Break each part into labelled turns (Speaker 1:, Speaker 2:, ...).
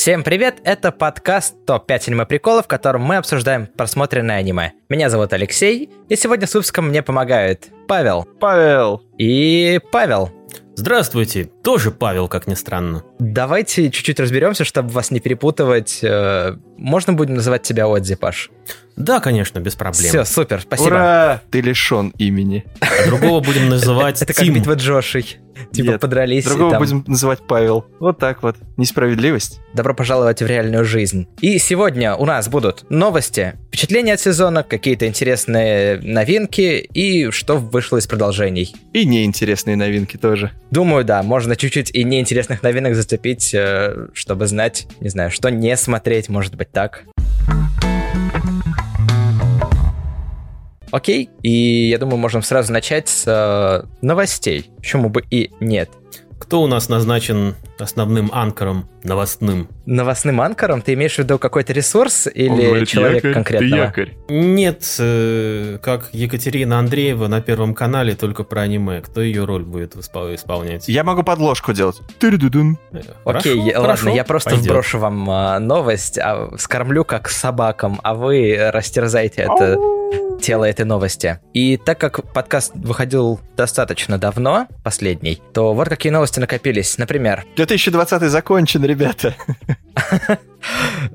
Speaker 1: Всем привет, это подкаст ТОП-5 аниме-приколов, в котором мы обсуждаем просмотренное аниме. Меня зовут Алексей, и сегодня с выпуском мне помогают Павел
Speaker 2: Павел.
Speaker 1: и Павел.
Speaker 3: Здравствуйте, тоже Павел, как ни странно.
Speaker 1: Давайте чуть-чуть разберемся, чтобы вас не перепутывать. Э, Можно будем называть тебя Одзи, Паш?
Speaker 3: Да, конечно, без проблем.
Speaker 1: Все, супер, спасибо.
Speaker 2: Ура! Ты лишен имени.
Speaker 3: А другого будем называть
Speaker 1: Это как битва Джошей. Типа подрались.
Speaker 2: Другого будем называть Павел. Вот так вот. Несправедливость.
Speaker 1: Добро пожаловать в реальную жизнь. И сегодня у нас будут новости, впечатления от сезона, какие-то интересные новинки и что вышло из продолжений.
Speaker 2: И неинтересные новинки тоже.
Speaker 1: Думаю, да, можно чуть-чуть и неинтересных новинок зацепить, э, чтобы знать, не знаю, что не смотреть, может быть так. Окей, и я думаю, можем сразу начать с э, новостей. Почему бы и нет?
Speaker 3: Кто у нас назначен основным анкером новостным?
Speaker 1: Новостным анкором ты имеешь в виду какой-то ресурс или человек конкретного?
Speaker 3: Нет, э, как Екатерина Андреева на Первом канале, только про аниме. Кто ее роль будет испол- исполнять?
Speaker 2: Я могу подложку делать. Тыры-ду-дун.
Speaker 3: Э,
Speaker 1: Окей,
Speaker 3: хорошо,
Speaker 1: я- ладно, я просто
Speaker 3: пойдет.
Speaker 1: вброшу вам а, новость, а, скормлю как собакам, а вы растерзайте это тело этой новости. И так как подкаст выходил достаточно давно, последний, то вот какие новости накопились. Например,
Speaker 2: 2020 закончен, ребята.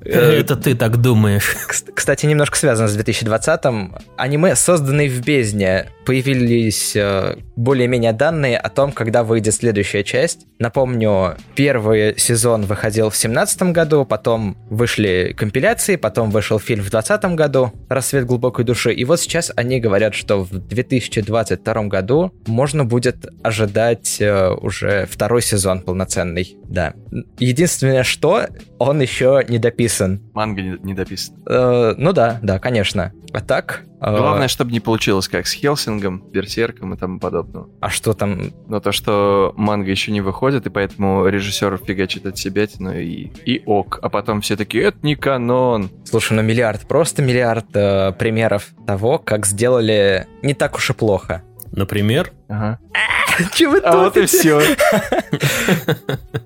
Speaker 1: э,
Speaker 3: Это ты так думаешь.
Speaker 1: Кс- Кстати, немножко связано с 2020-м. Аниме, созданные в бездне, появились э, более-менее данные о том, когда выйдет следующая часть. Напомню, первый сезон выходил в 2017 году, потом вышли компиляции, потом вышел фильм в 2020 году «Рассвет глубокой души». И вот сейчас они говорят, что в 2022 году можно будет ожидать э, уже второй сезон полноценный. Да. Единственное, что он еще не дописан.
Speaker 2: Манга не, не дописана.
Speaker 1: Э, ну да, да, конечно. А так... э,
Speaker 2: Главное, чтобы не получилось, как с Хелсингом, Берсерком и тому подобного.
Speaker 1: А что там?
Speaker 2: Но то, что манга еще не выходит, и поэтому режиссер фигачит от себя, ну и, и ок. А потом все таки это не канон.
Speaker 1: Слушай, ну миллиард, просто миллиард э, примеров того, как сделали не так уж и плохо.
Speaker 3: Например,
Speaker 2: Ага.
Speaker 1: Чего вы
Speaker 2: А вот и все.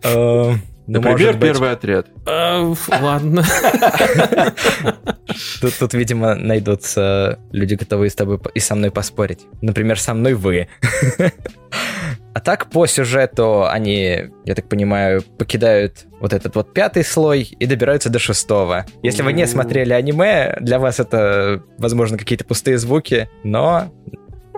Speaker 1: Ну,
Speaker 2: Например,
Speaker 1: быть,
Speaker 2: первый отряд.
Speaker 3: э, ладно.
Speaker 1: Тут, тут, видимо, найдутся люди, готовые с тобой и со мной поспорить. Например, со мной вы. А так, по сюжету они, я так понимаю, покидают вот этот вот пятый слой и добираются до шестого. Если вы не смотрели аниме, для вас это, возможно, какие-то пустые звуки, но...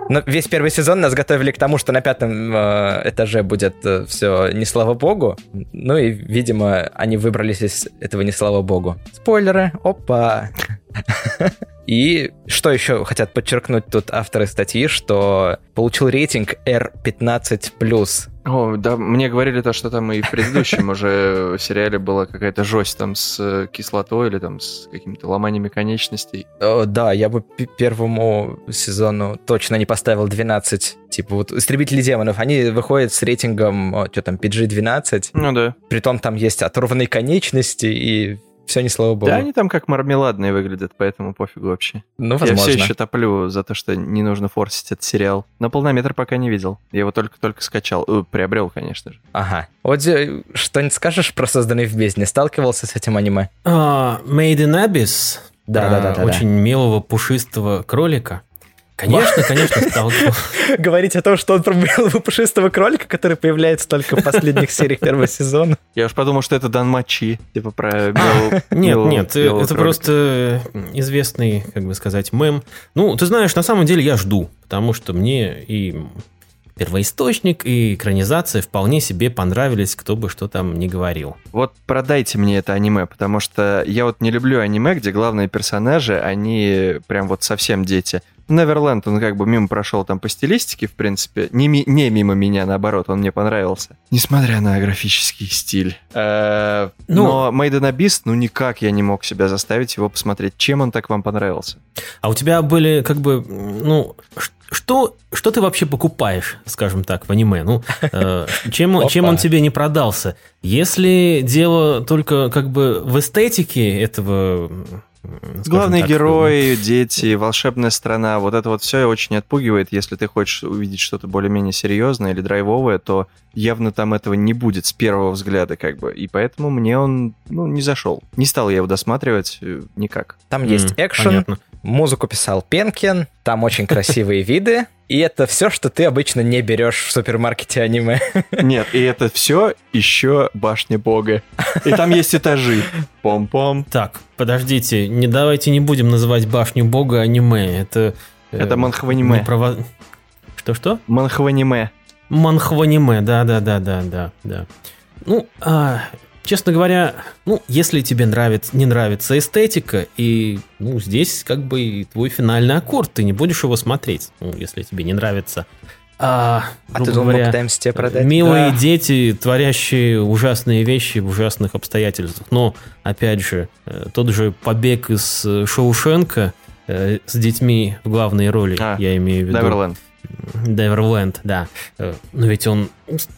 Speaker 1: но весь первый сезон нас готовили к тому, что на пятом э, этаже будет все не слава богу. Ну и, видимо, они выбрались из этого не слава богу. Спойлеры, опа. И что еще хотят подчеркнуть тут авторы статьи, что получил рейтинг R15+.
Speaker 2: О, да, мне говорили то, что там и в предыдущем уже сериале была какая-то жесть там с э, кислотой или там с какими-то ломаниями конечностей.
Speaker 1: О, да, я бы первому сезону точно не поставил 12. Типа вот «Истребители демонов», они выходят с рейтингом, что там, PG-12.
Speaker 2: Ну да.
Speaker 1: Притом там есть оторванные конечности и все не слава богу.
Speaker 2: Да, они там как мармеладные выглядят, поэтому пофигу вообще.
Speaker 1: Ну,
Speaker 2: Я
Speaker 1: возможно.
Speaker 2: все еще топлю за то, что не нужно форсить этот сериал. Но полнометр пока не видел. Я его только-только скачал. Э, приобрел, конечно же.
Speaker 1: Ага. Вот э, что-нибудь скажешь про «Созданный в бездне»? Сталкивался с этим аниме?
Speaker 3: А, Made in Abyss.
Speaker 1: Да, да, да, да,
Speaker 3: Очень милого пушистого кролика. Конечно, конечно, сталкивался.
Speaker 1: Говорить о том, что он пробил пушистого кролика, который появляется только в последних сериях первого сезона.
Speaker 2: Я уж подумал, что это Дан Мачи. Типа про белого-
Speaker 3: Нет, нет, э, это просто известный, как бы сказать, мем. Ну, ты знаешь, на самом деле я жду, потому что мне и первоисточник, и экранизация вполне себе понравились, кто бы что там ни говорил.
Speaker 2: Вот продайте мне это аниме, потому что я вот не люблю аниме, где главные персонажи, они прям вот совсем дети. Неверленд, он как бы мимо прошел там по стилистике, в принципе. Не, ми- не мимо меня, наоборот, он мне понравился. Несмотря на графический стиль. Э,
Speaker 3: Ну-
Speaker 2: Но Made in Abyss, ну никак я не мог себя заставить его посмотреть. Чем он так вам понравился?
Speaker 3: А у тебя были как бы, ну, что, что ты вообще покупаешь, скажем так, в аниме? Ну, э, чем, чем он тебе не продался? Если дело только как бы в эстетике этого
Speaker 2: Главные так, герои, дети, волшебная страна, вот это вот все очень отпугивает. Если ты хочешь увидеть что-то более-менее серьезное или драйвовое, то явно там этого не будет с первого взгляда, как бы. И поэтому мне он, ну, не зашел. Не стал я его досматривать э, никак.
Speaker 1: Там mm, есть экшен, музыку писал Пенкин, там очень красивые виды, и это все, что ты обычно не берешь в супермаркете аниме.
Speaker 2: Нет, и это все еще башня бога. И там есть этажи. Пом-пом.
Speaker 3: Так, подождите, не давайте не будем называть башню бога аниме. Это...
Speaker 2: Э, это манхваниме.
Speaker 3: Прово... Что-что?
Speaker 2: Манхваниме.
Speaker 3: Манхваниме, да-да-да-да-да. да. Ну, а, честно говоря, ну, если тебе нравится, не нравится эстетика, и, ну, здесь как бы твой финальный аккорд, ты не будешь его смотреть, ну, если тебе не нравится.
Speaker 1: А, а ты думал, говоря, пытаемся тебе продать?
Speaker 3: Милые да. дети, творящие ужасные вещи в ужасных обстоятельствах. Но, опять же, э, тот же побег из э, Шоушенка э, с детьми в главной роли, а, я имею в виду.
Speaker 2: Неверленд.
Speaker 3: Neverland, да. Э, но ведь он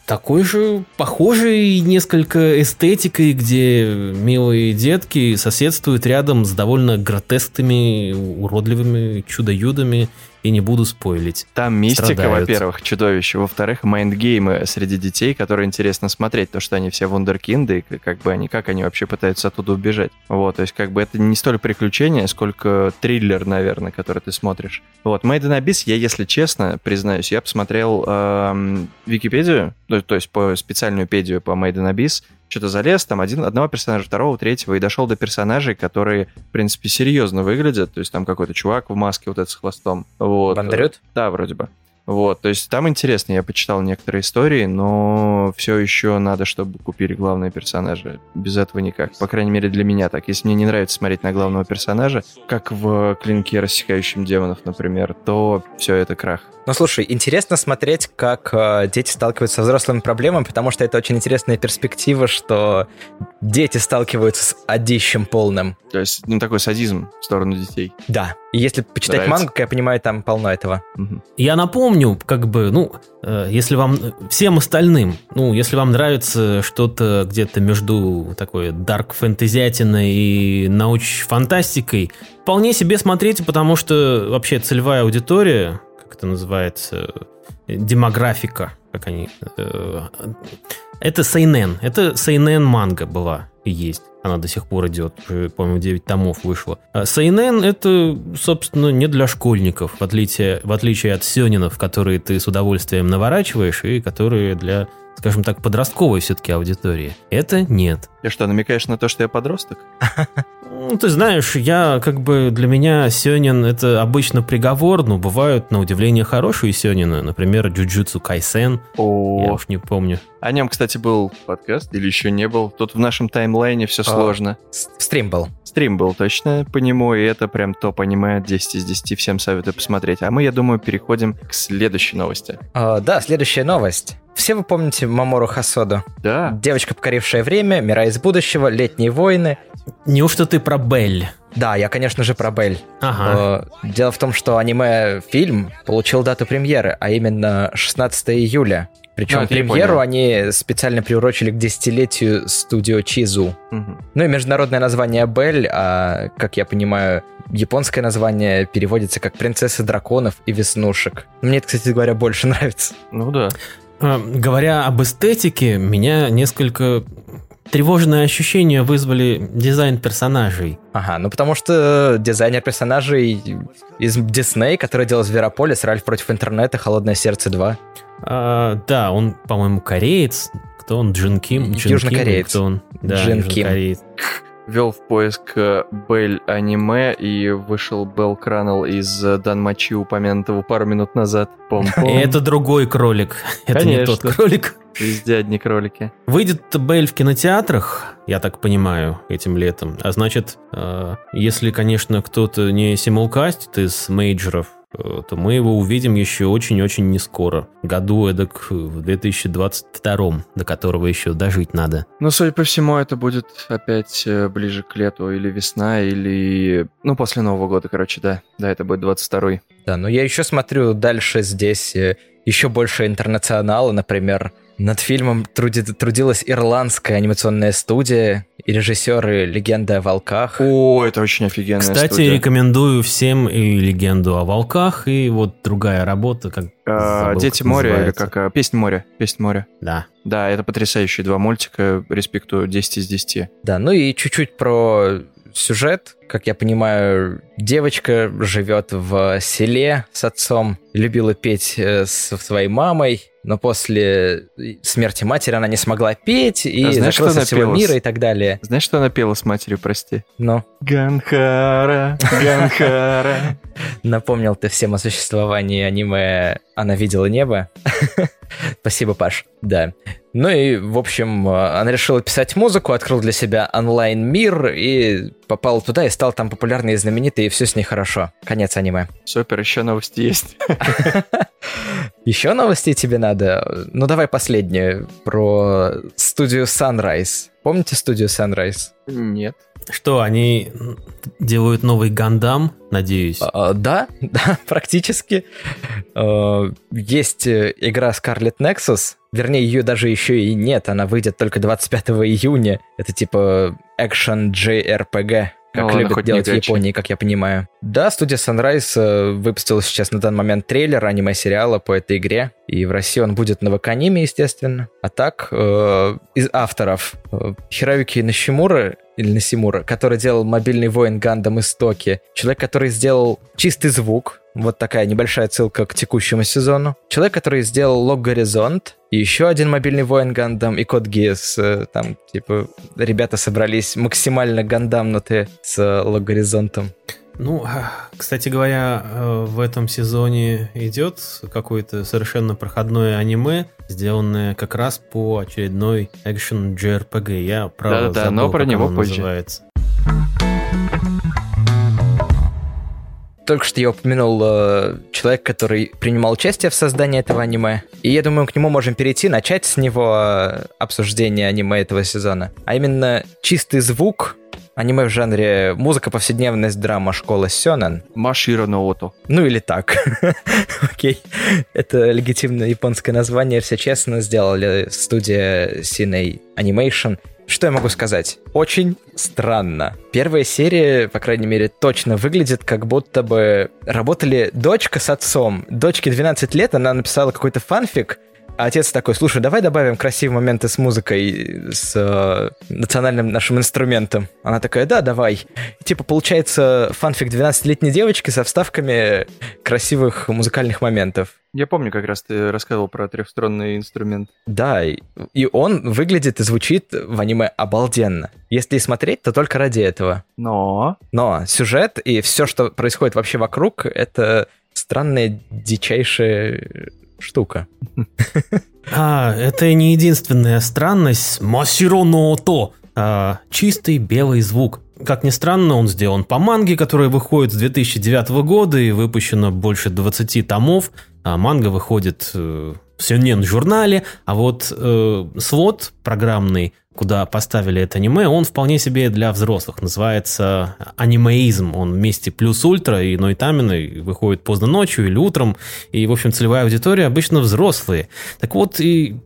Speaker 3: такой же, похожий несколько эстетикой, где милые детки соседствуют рядом с довольно гротескными, уродливыми чудо-юдами и не буду спойлить.
Speaker 2: Там мистика, во-первых, чудовище, во-вторых, майндгеймы среди детей, которые интересно смотреть, то, что они все вундеркинды, и как бы они, как они вообще пытаются оттуда убежать. Вот, то есть как бы это не столь приключение, сколько триллер, наверное, который ты смотришь. Вот, Made in Abyss, я, если честно, признаюсь, я посмотрел эм, Википедию, то, то есть по специальную педию по Made in Abyss, что-то залез, там один, одного персонажа, второго, третьего, и дошел до персонажей, которые, в принципе, серьезно выглядят. То есть там какой-то чувак в маске вот этот с хвостом. Вот.
Speaker 1: Бондарет?
Speaker 2: Да, вроде бы. Вот, то есть там интересно, я почитал некоторые истории, но все еще надо, чтобы купили главные персонажи. Без этого никак. По крайней мере, для меня так. Если мне не нравится смотреть на главного персонажа, как в клинке рассекающем демонов, например, то все это крах.
Speaker 1: Ну, слушай, интересно смотреть, как э, дети сталкиваются со взрослыми проблемами, потому что это очень интересная перспектива, что дети сталкиваются с одищем полным.
Speaker 2: То есть, ну, такой садизм в сторону детей.
Speaker 1: Да. И если почитать Нравится. мангу, как я понимаю, там полно этого.
Speaker 3: Угу. Я напомню, как бы, ну, э, если вам, всем остальным, ну, если вам нравится что-то где-то между такой дарк фэнтезиатиной и науч-фантастикой, вполне себе смотрите, потому что вообще целевая аудитория это называется, демографика, как они... Э, это Сейнен. Это Сейнен манга была и есть. Она до сих пор идет, по-моему, 9 томов вышло. А Сейнен это, собственно, не для школьников, в отличие, в отличие от сёнинов, которые ты с удовольствием наворачиваешь и которые для скажем так, подростковой все-таки аудитории. Это нет.
Speaker 2: Я что, намекаешь на то, что я подросток?
Speaker 3: Ну, ты знаешь, я как бы для меня Сёнин это обычно приговор, но бывают на удивление хорошие Сёнины. Например, Джуджутсу Кайсен. О. Я уж не помню.
Speaker 2: О нем, кстати, был подкаст или еще не был. Тут в нашем таймлайне все О. сложно.
Speaker 1: Стрим был.
Speaker 2: Стрим был точно по нему, и это прям топ аниме 10 из 10. Всем советую посмотреть. А мы, я думаю, переходим к следующей новости.
Speaker 1: О, да, следующая новость. Все вы помните Мамору Хасоду?
Speaker 2: Да.
Speaker 1: Девочка, покорившая время, мира из будущего, летние войны.
Speaker 3: Неужто ты про Белль?
Speaker 1: Да, я, конечно же, про Белль.
Speaker 3: Ага.
Speaker 1: Дело в том, что аниме-фильм получил дату премьеры, а именно 16 июля. Причем а, премьеру они специально приурочили к десятилетию студио Чизу. Угу. Ну и международное название Белль, а, как я понимаю, японское название переводится как «Принцесса драконов и веснушек». Мне это, кстати говоря, больше нравится.
Speaker 2: Ну да.
Speaker 3: А, говоря об эстетике, меня несколько тревожные ощущения вызвали дизайн персонажей.
Speaker 1: Ага, ну потому что дизайнер персонажей из Дисней, который делал Зверополис, Ральф против интернета, Холодное сердце 2.
Speaker 3: А, да, он, по-моему, кореец. Кто он? Джин Ким?
Speaker 1: Джин Южнокореец.
Speaker 3: Ким, кто он?
Speaker 1: Да, Джин Ким
Speaker 2: ввел в поиск э, Бель аниме и вышел Белл Кранл из э, Данмачи, упомянутого пару минут назад.
Speaker 3: Пом -пом. И это другой кролик. Это Конечно. не тот кролик.
Speaker 2: Везде одни кролики.
Speaker 3: Выйдет Бель в кинотеатрах, я так понимаю, этим летом. А значит, э, если, конечно, кто-то не симулкастит из мейджеров, Э, то мы его увидим еще очень-очень не скоро. Году эдак в 2022, до которого еще дожить надо.
Speaker 2: Ну, судя по всему, это будет опять э, ближе к лету или весна, или... Ну, после Нового года, короче, да. Да, это будет 22-й.
Speaker 1: Да, но я еще смотрю дальше здесь э, еще больше интернационала, например, Над фильмом труди- трудилась ирландская анимационная студия и режиссеры «Легенды о волках».
Speaker 2: О, это очень офигенная
Speaker 3: Кстати,
Speaker 2: студия.
Speaker 3: рекомендую всем и «Легенду о волках», и вот другая работа, как
Speaker 2: А,
Speaker 3: забыл,
Speaker 2: Дети
Speaker 3: как
Speaker 2: моря или как? а, Песнь моря. Песнь моря.
Speaker 3: Да.
Speaker 2: Да, это потрясающие два мультика. Респектую 10 из 10.
Speaker 1: Да, ну и чуть-чуть про сюжет. Как я понимаю, девочка живет в селе с отцом, любила петь э, с своей мамой, но после смерти матери она не смогла петь и
Speaker 2: А знаешь,
Speaker 1: закрылась от всего
Speaker 2: напелась?
Speaker 1: мира и так далее.
Speaker 2: Знаешь, что она пела с матерью, прости?
Speaker 1: Но
Speaker 2: Ганхара, Ганхара.
Speaker 1: напомнил ты всем о существовании аниме «Она видела небо». Спасибо, Паш. Да. Ну и, в общем, э, она решила писать музыку, открыл для себя онлайн-мир и попал туда и стал там популярный и знаменитый, и все с ней хорошо. Конец аниме.
Speaker 2: Супер, еще новости есть.
Speaker 1: Еще новости тебе надо? Ну давай последнюю про студию Sunrise. Помните студию Sunrise?
Speaker 2: Нет.
Speaker 3: Что, они делают новый Гандам, надеюсь?
Speaker 1: А, а, да, да, практически. Э, Есть э, игра Scarlet Nexus, вернее, ее даже еще и нет, она выйдет только 25 июня. Это типа экшен JRPG, как
Speaker 2: Ну
Speaker 1: любят делать в. Японии, как я понимаю. Да, студия Sunrise э, выпустила сейчас на данный момент трейлер аниме-сериала по этой игре, и в России он будет на Ваканиме, естественно. А так, э, из авторов э, Хироюки Нащимура, или Насимура, который делал мобильный воин Гандам Истоки, человек, который сделал чистый звук, вот такая небольшая ссылка к текущему сезону. Человек, который сделал Лог Горизонт, и еще один мобильный воин Гандам и Код Гиас. Э, Там, типа, ребята собрались максимально гандамнутые с э, Лог Горизонтом.
Speaker 3: Ну, а, кстати говоря, э, в этом сезоне идет какое-то совершенно проходное аниме, сделанное как раз по очередной экшен JRPG. Я правда
Speaker 2: Да-да-да,
Speaker 3: забыл,
Speaker 2: но про
Speaker 3: как
Speaker 2: него
Speaker 3: оно
Speaker 2: позже.
Speaker 3: называется.
Speaker 1: Только что я упомянул э, человек, который принимал участие в создании этого аниме. И я думаю, к нему можем перейти, начать с него э, обсуждение аниме этого сезона. А именно чистый звук, аниме в жанре музыка, повседневность, драма, школа Сёнэн.
Speaker 2: Маширо Ноото.
Speaker 1: Ну или так. Окей. Это легитимное японское название, все честно, сделали студия Sinei Animation. Что я могу сказать? Очень странно. Первая серия, по крайней мере, точно выглядит, как будто бы работали дочка с отцом. Дочке 12 лет, она написала какой-то фанфик, а отец такой, слушай, давай добавим красивые моменты с музыкой, с э, национальным нашим инструментом. Она такая, да, давай. И, типа, получается фанфик 12-летней девочки со вставками красивых музыкальных моментов.
Speaker 2: Я помню, как раз ты рассказывал про трехструнный инструмент.
Speaker 1: Да, и, и он выглядит и звучит в аниме обалденно. Если смотреть, то только ради этого.
Speaker 2: Но...
Speaker 1: Но сюжет и все, что происходит вообще вокруг, это странная, дичайшая штука.
Speaker 3: А, это не единственная странность. Масиро но то. А, чистый белый звук. Как ни странно, он сделан по манге, которая выходит с 2009 года и выпущено больше 20 томов. А манга выходит э, в Сёнэн журнале, а вот э, свод программный, куда поставили это аниме, он вполне себе для взрослых. Называется анимеизм. Он вместе плюс ультра и нойтамина и выходит поздно ночью или утром. И, в общем, целевая аудитория обычно взрослые. Так вот, и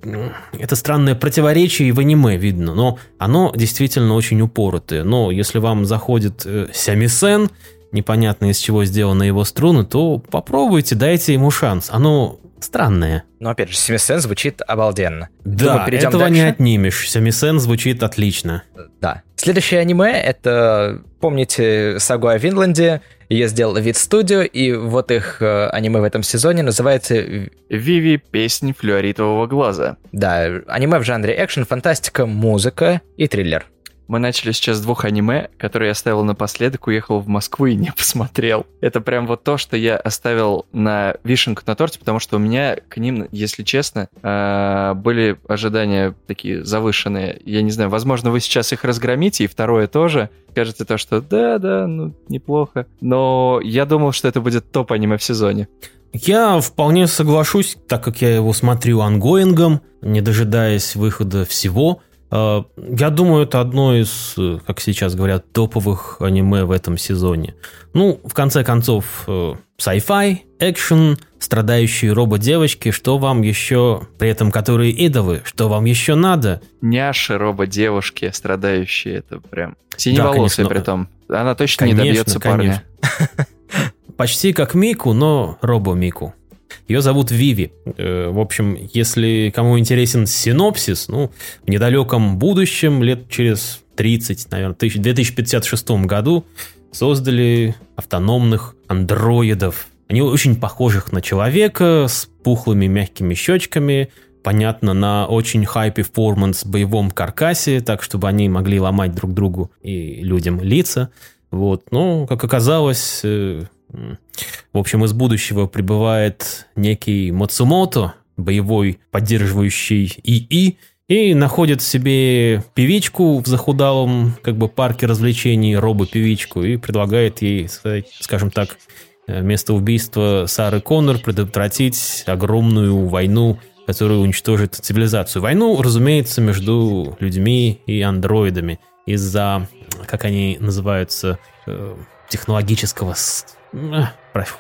Speaker 3: это странное противоречие и в аниме видно, но оно действительно очень упоротое. Но если вам заходит э, Сямисен, непонятно из чего сделаны его струны, то попробуйте, дайте ему шанс. Оно странное.
Speaker 1: Но опять же, Семисен звучит обалденно.
Speaker 3: Да,
Speaker 1: Думаю,
Speaker 3: этого не
Speaker 1: дальше?
Speaker 3: отнимешь. Сямисен звучит отлично.
Speaker 1: Да. Следующее аниме — это, помните, сагу о Винланде, ее сделал Вид Студио, и вот их э, аниме в этом сезоне называется,
Speaker 2: Виви песнь флюоритового глаза.
Speaker 1: да, аниме в жанре экшен, фантастика, музыка и триллер.
Speaker 2: Мы начали сейчас двух аниме, которые я оставил напоследок, уехал в Москву и не посмотрел. Это прям вот то, что я оставил на вишенку на торте, потому что у меня к ним, если честно, э, были ожидания такие завышенные. Я не знаю, возможно, вы сейчас их разгромите, и второе тоже. Скажете то, что да-да, ну, неплохо. Но я думал, что это будет топ-аниме в сезоне.
Speaker 3: Я вполне соглашусь, так как я его смотрю ангоингом, не дожидаясь выхода всего. Э, я думаю, это одно из, э, как сейчас говорят, топовых аниме в этом сезоне. Ну, в конце концов, э, sci-fi, экшен, страдающие робот-девочки, что вам еще, при этом которые идовы, что вам еще надо?
Speaker 2: Няши робот-девушки, страдающие, это прям синеволосые да, при том. Она точно конечно, не добьется парня.
Speaker 3: Почти как Мику, но робо-Мику. Ее зовут Виви. Э, в общем, если кому интересен синопсис, ну, в недалеком будущем, лет через 30, наверное, в 2056 году создали автономных андроидов. Они очень похожих на человека, с пухлыми мягкими щечками, понятно, на очень high performance боевом каркасе, так, чтобы они могли ломать друг другу и людям лица. Вот. Но, как оказалось, э, в общем, из будущего прибывает некий Мацумото, боевой поддерживающий ИИ, и находит себе певичку в захудалом как бы парке развлечений, робо-певичку, и предлагает ей, скажем так, э, вместо убийства Сары Коннор предотвратить огромную войну, которая уничтожит цивилизацию. Войну, разумеется, между людьми и андроидами из-за, как они называются, э, технологического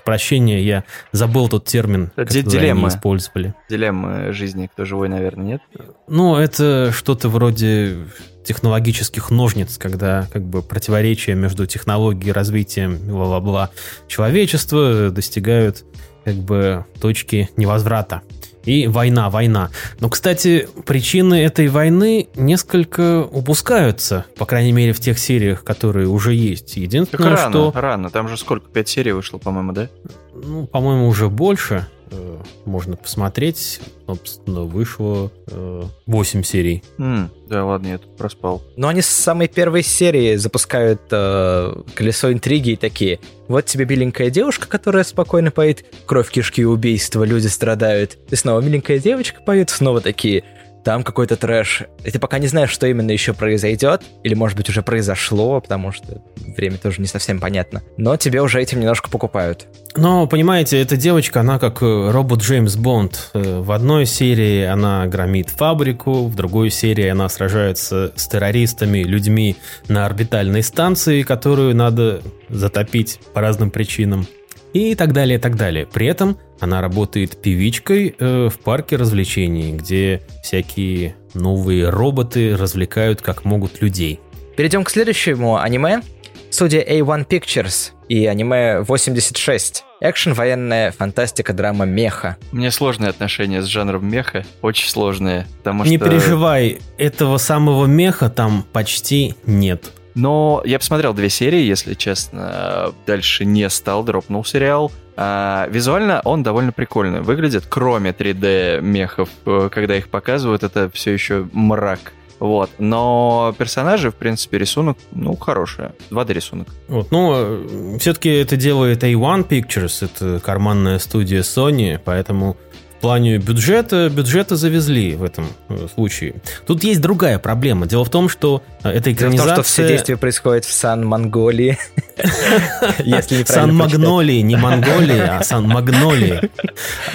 Speaker 3: прощения, я забыл тот термин,
Speaker 2: который дилемма. они использовали. Дилемма жизни, кто живой, наверное, нет?
Speaker 3: Ну, это что-то вроде технологических ножниц, когда как бы противоречия между технологией и развитием бла-бла-бла человечества достигают как бы точки невозврата и война, война. Но, кстати, причины этой войны несколько упускаются, по крайней мере, в тех сериях, которые уже есть. Единственное,
Speaker 2: так рано,
Speaker 3: что...
Speaker 2: рано, там же сколько, пять серий вышло, по-моему, да?
Speaker 3: Ну, по-моему, уже больше. Э, можно посмотреть. Собственно, вышло э, 8 серий.
Speaker 2: Mm, да, ладно, я тут проспал.
Speaker 1: Но они с самой первой серии запускают э, колесо интриги и такие. Вот тебе миленькая девушка, которая спокойно поет «Кровь, кишки и убийства, люди страдают». И снова миленькая девочка поет, снова такие там какой-то трэш. И ты пока не знаешь, что именно еще произойдет, или, может быть, уже произошло, потому что время тоже не совсем понятно. Но тебе уже этим немножко покупают.
Speaker 3: Но, понимаете, эта девочка, она как э, робот Джеймс Бонд. Э, в одной серии она громит фабрику, в другой серии она сражается с террористами, людьми на орбитальной станции, которую надо затопить по разным причинам и так далее, и так далее. При этом она работает певичкой э, в парке развлечений, где всякие новые роботы развлекают как могут людей.
Speaker 1: Перейдем к следующему аниме. Студия A1 Pictures и аниме 86. Экшен, военная фантастика, драма, меха.
Speaker 2: Мне сложные отношения с жанром меха, очень сложные, потому
Speaker 3: Не
Speaker 2: что...
Speaker 3: переживай, этого самого меха там почти нет.
Speaker 2: Но я посмотрел две серии, если честно. Дальше не стал, дропнул сериал. А, визуально он довольно прикольно выглядит, кроме 3D мехов, э, когда их показывают, это все еще мрак. Вот. Но персонажи, в принципе, рисунок, ну, хороший. 2D рисунок.
Speaker 3: Вот. Ну, э, все-таки это делает A1 Pictures, это карманная студия Sony, поэтому в плане бюджета, бюджета завезли в этом э, случае. Тут есть другая проблема. Дело в том, что э, эта экранизация... Дело в том, что
Speaker 1: все действия происходят в Сан-Монголии.
Speaker 3: Сан-Магнолии, не Монголии, а Сан-Магнолии.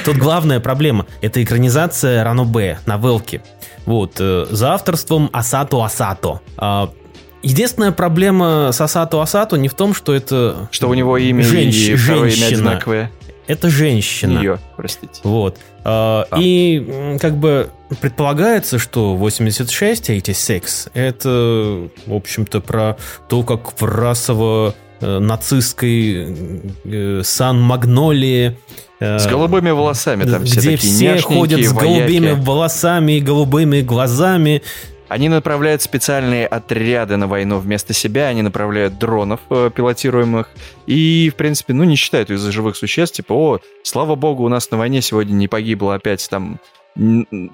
Speaker 3: Тут главная проблема. Это экранизация Ранобе, новелки. Вот, э, за авторством Асато Асато. А, единственная проблема с Асато Асато не в том, что это...
Speaker 2: Что у него имя женщ... и второе имя одинаковое.
Speaker 3: Это женщина.
Speaker 2: Ее, простите.
Speaker 3: Вот. А. И как бы предполагается, что 86, 86, это, в общем-то, про то, как в расово э, нацистской э, Сан-Магнолии
Speaker 2: э, с голубыми волосами там все
Speaker 3: где все ходят с голубыми волосами и голубыми глазами
Speaker 2: они направляют специальные отряды на войну вместо себя, они направляют дронов э, пилотируемых, и, в принципе, ну, не считают из живых существ, типа, о, слава богу, у нас на войне сегодня не погибло опять там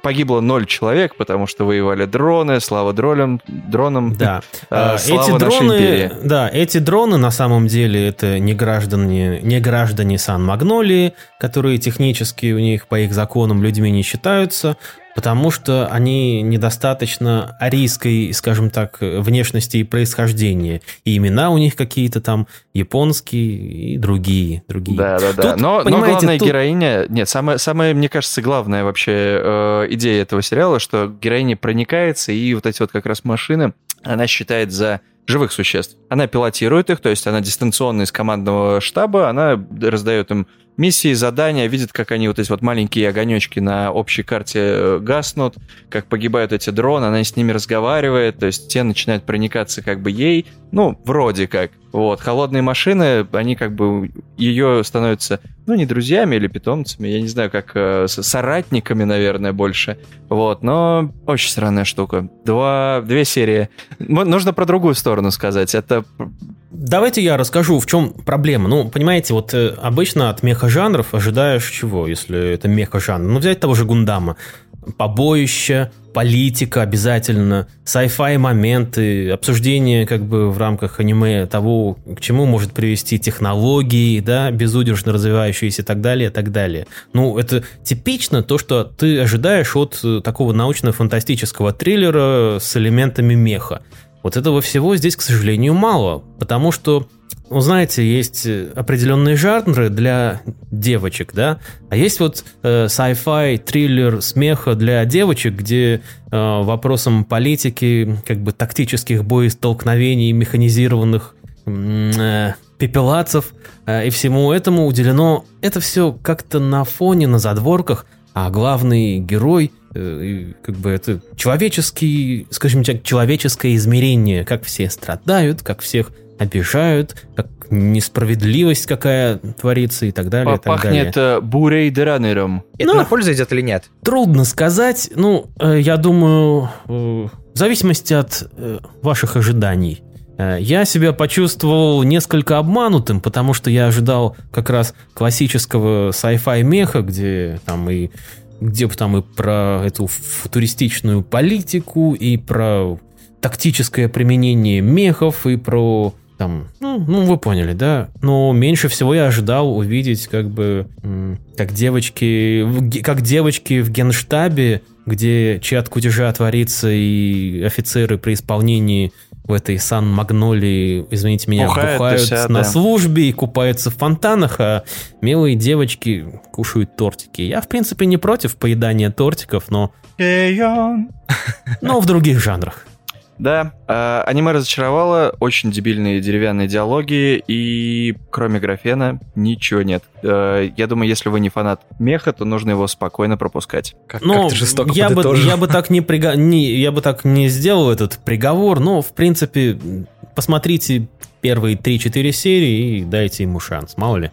Speaker 2: погибло ноль человек, потому что воевали дроны, слава дронам, дронам.
Speaker 3: Да. Э, эти дроны, да, эти дроны на самом деле это не граждане, не граждане Сан-Магнолии, которые технически у них по их законам людьми не считаются, потому что они недостаточно арийской, скажем так, внешности и происхождения. И имена у них какие-то там японские и другие. другие.
Speaker 2: Да, да, да. Тут, но, но главная тут... героиня... Нет, самая, самая, мне кажется, главная вообще э, идея этого сериала, что героиня проникается, и вот эти вот как раз машины она считает за живых существ. Она пилотирует их, то есть она дистанционно из командного штаба, она раздает им миссии, задания, видит, как они вот эти вот маленькие огонечки на общей карте э, гаснут, как погибают эти дроны, она с ними разговаривает, то есть те начинают проникаться как бы ей, ну, вроде как. Вот, холодные машины, они как бы ее становятся, ну, не друзьями или питомцами, я не знаю, как э, соратниками, наверное, больше. Вот, но очень странная штука. Два, две серии. Нужно про другую сторону сказать. Это
Speaker 3: Давайте я расскажу, в чем проблема. Ну, понимаете, вот э, обычно от меха-жанров ожидаешь чего, если это меха-жанр? Ну, взять того же Гундама. Побоище, политика обязательно, sci-fi моменты, обсуждение как бы в рамках аниме того, к чему может привести технологии, да, безудержно развивающиеся и так далее, и так далее. Ну, это типично то, что ты ожидаешь от э, такого научно-фантастического триллера с элементами меха. Вот этого всего здесь, к сожалению, мало, потому что, ну, знаете, есть определенные жанры для девочек, да, а есть вот э, sci-fi, триллер, смеха для девочек, где э, вопросом политики, как бы тактических боестолкновений, механизированных э, пепелацев э, и всему этому уделено, это все как-то на фоне, на задворках, а главный герой – Э, как бы это человеческий, скажем так, человеческое измерение, как все страдают, как всех обижают, как несправедливость какая творится и так далее.
Speaker 2: Пахнет
Speaker 3: так далее.
Speaker 2: Э, бурей дранером.
Speaker 1: Это ну, на пользу идет или нет?
Speaker 3: Трудно сказать. Ну, э, я думаю, в зависимости от ваших ожиданий. Я себя почувствовал несколько обманутым, потому что я ожидал как раз классического sci-fi меха, где там и где бы там и про эту футуристичную политику, и про тактическое применение мехов, и про там, ну, ну, вы поняли, да. Но меньше всего я ожидал увидеть, как бы, как девочки, как девочки в генштабе, где чат кутежа творится, и офицеры при исполнении в этой Сан-Магнолии, извините меня, бухают, бухают вся, на да. службе и купаются в фонтанах, а милые девочки кушают тортики. Я, в принципе, не против поедания тортиков, но... Но в других жанрах.
Speaker 2: Да, э, аниме разочаровало, очень дебильные деревянные диалоги, и кроме графена ничего нет. Э, я думаю, если вы не фанат меха, то нужно его спокойно пропускать.
Speaker 3: Как, ну, как жестоко я бы, я бы так не, приго... не я бы так не сделал этот приговор, но в принципе посмотрите первые 3-4 серии и дайте ему шанс, мало ли.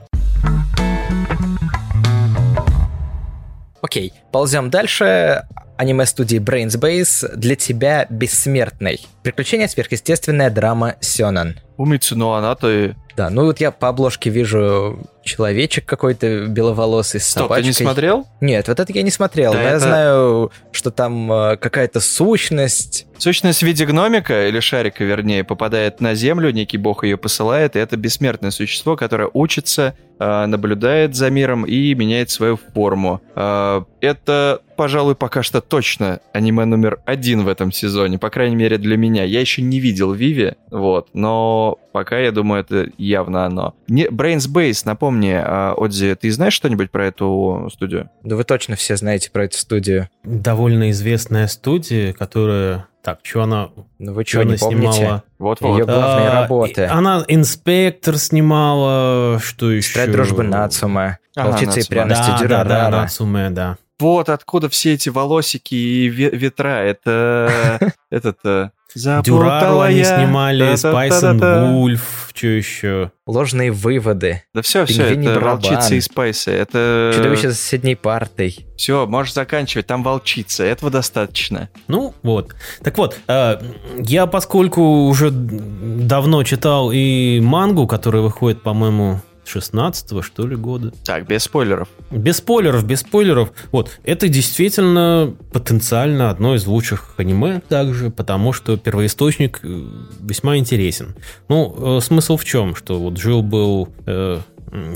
Speaker 1: Окей, ползем дальше аниме-студии Brainsbase для тебя бессмертный. Приключения сверхъестественная драма Сёнэн.
Speaker 2: Умицу, но она-то.
Speaker 1: Да, ну вот я по обложке вижу человечек какой-то беловолосый с
Speaker 2: Стоп,
Speaker 1: собачкой.
Speaker 2: ты не смотрел?
Speaker 1: Нет, вот это я не смотрел, да но это... я знаю, что там э, какая-то сущность.
Speaker 2: Сущность в виде гномика, или шарика, вернее, попадает на Землю, некий бог ее посылает, и это бессмертное существо, которое учится, э, наблюдает за миром и меняет свою форму. Э, это, пожалуй, пока что точно аниме номер один в этом сезоне, по крайней мере для меня. Я еще не видел Виви, вот, но пока, я думаю, это явно оно. Не, Brains Base, напомни, а, Отзи, ты знаешь что-нибудь про эту студию?
Speaker 1: Да вы точно все знаете про эту студию.
Speaker 3: Довольно известная студия, которая... Так, что она...
Speaker 1: Ну вы что, не помните? Снимала?
Speaker 2: Вот-вот.
Speaker 1: Ее главные а, работы.
Speaker 3: Она «Инспектор» снимала, что еще?
Speaker 1: «Тетрадь дружбы Нацума», «Волчица и пряности
Speaker 3: да, Дюрарара». Да, да, Нацуме, да.
Speaker 2: Вот откуда все эти волосики и ветра. Это этот э,
Speaker 3: Дюрару они снимали, Spice and Еще?
Speaker 1: Ложные выводы.
Speaker 2: Да все, все, это волчица и Спайсы. Это...
Speaker 1: Чудовище за соседней партой.
Speaker 2: Все, можешь заканчивать, там волчица, этого достаточно.
Speaker 3: Ну, вот. Так вот, э, я поскольку уже давно читал и мангу, которая выходит, по-моему, 16 что ли года.
Speaker 2: Так, без спойлеров.
Speaker 3: Без спойлеров, без спойлеров. Вот, это действительно потенциально одно из лучших аниме также, потому что первоисточник э, весьма интересен. Ну, э, смысл в чем? Что вот жил был э,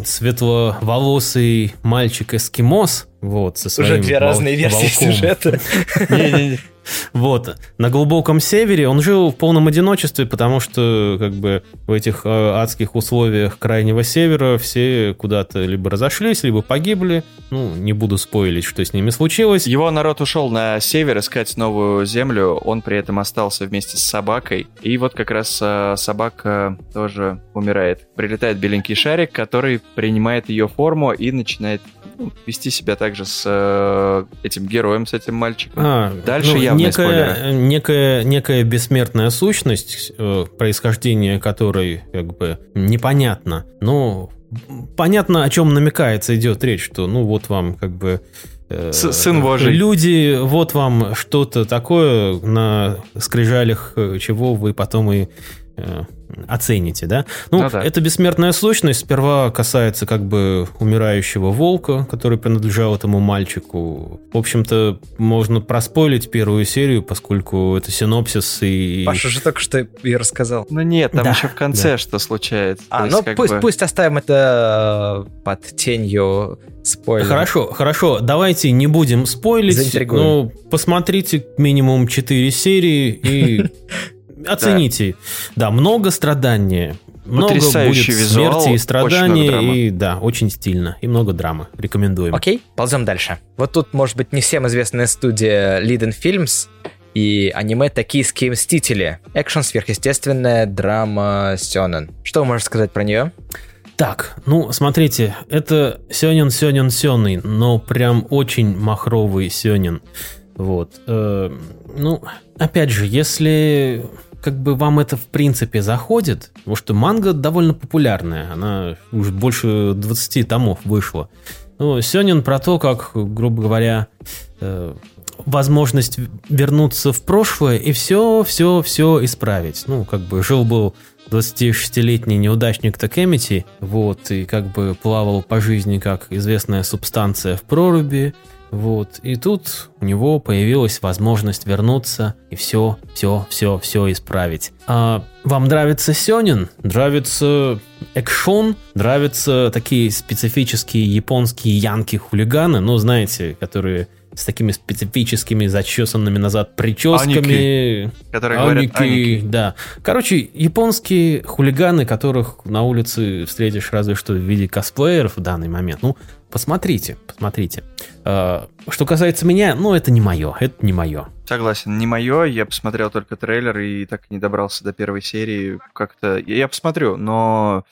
Speaker 3: светловолосый мальчик-эскимос, вот, со своим
Speaker 1: Уже две
Speaker 3: вол-
Speaker 1: разные версии
Speaker 3: волком.
Speaker 1: сюжета.
Speaker 3: Вот. На глубоком севере он жил в полном одиночестве, потому что как бы в этих э, адских условиях крайнего севера все куда-то либо разошлись, либо погибли. Ну, не буду спойлить, что с ними случилось.
Speaker 2: Его народ ушел на север искать новую землю, он при этом остался вместе с собакой. И вот как раз э, собака тоже умирает. Прилетает беленький шарик, который принимает ее форму и начинает вести себя также с э, этим героем, с этим мальчиком.
Speaker 3: А,
Speaker 2: Дальше явные
Speaker 3: некая, некая, некая бессмертная сущность, э, происхождение которой как бы непонятно. Но понятно, о чем намекается, идет речь, что ну вот вам как бы э,
Speaker 2: С- сын Божий.
Speaker 3: Люди, вот вам что-то такое на скрижалях, э, чего вы потом и оцените, да? Ну,
Speaker 2: Ну да.
Speaker 3: эта бессмертная сущность сперва касается как бы умирающего волка, который принадлежал этому мальчику. В общем-то, можно проспойлить первую серию, поскольку это синопсис и...
Speaker 1: Паша же только что и рассказал.
Speaker 2: Ну нет, там
Speaker 3: Да,
Speaker 2: еще в конце что случается.
Speaker 1: А, ну пусть,
Speaker 2: бы-
Speaker 1: пусть оставим это э, под тенью спойлера.
Speaker 3: Хорошо, хорошо, давайте не будем спойлить, но посмотрите минимум 4 серии и оцените. Да, много страдания. Много будет
Speaker 2: визуал,
Speaker 3: смерти и
Speaker 2: драмы.
Speaker 3: и да, очень стильно, и много драмы. Рекомендуем.
Speaker 1: Окей, ползем дальше. Вот тут, может быть, не всем известная студия Liden Films и аниме «Токийские мстители». Экшен, сверхъестественная драма Сёнэн. Что вы можете сказать про нее?
Speaker 3: Так, ну, смотрите, это Сёнин, Сёнин, Сённый, но прям очень махровый Сёнин. Вот. э, ну, опять же, если как бы вам это в принципе заходит, потому что манга довольно популярная, она уже больше 20 томов вышла. Ну, Сёнин про то, как, грубо говоря, э, возможность вернуться в прошлое и все, все, все исправить. Ну, как бы жил-был 26-летний неудачник Такемити, вот, и как бы плавал по жизни как известная субстанция в проруби, вот, и тут у него появилась возможность вернуться и все, все, все, все исправить. А вам нравится Сёнин? Нравится экшон? Нравятся такие специфические японские янки-хулиганы? Ну, знаете, которые с такими специфическими зачесанными назад прическами.
Speaker 2: которые говорят
Speaker 3: Аники,
Speaker 2: «Аники».
Speaker 3: да. Короче, японские хулиганы, которых на улице встретишь разве что в виде косплееров в данный момент. Ну, посмотрите, посмотрите. А, Что касается меня, ну, это не мое, это не мое.
Speaker 2: Согласен, не мое. Я посмотрел только трейлер и так и не добрался до первой серии. Как-то я посмотрю, но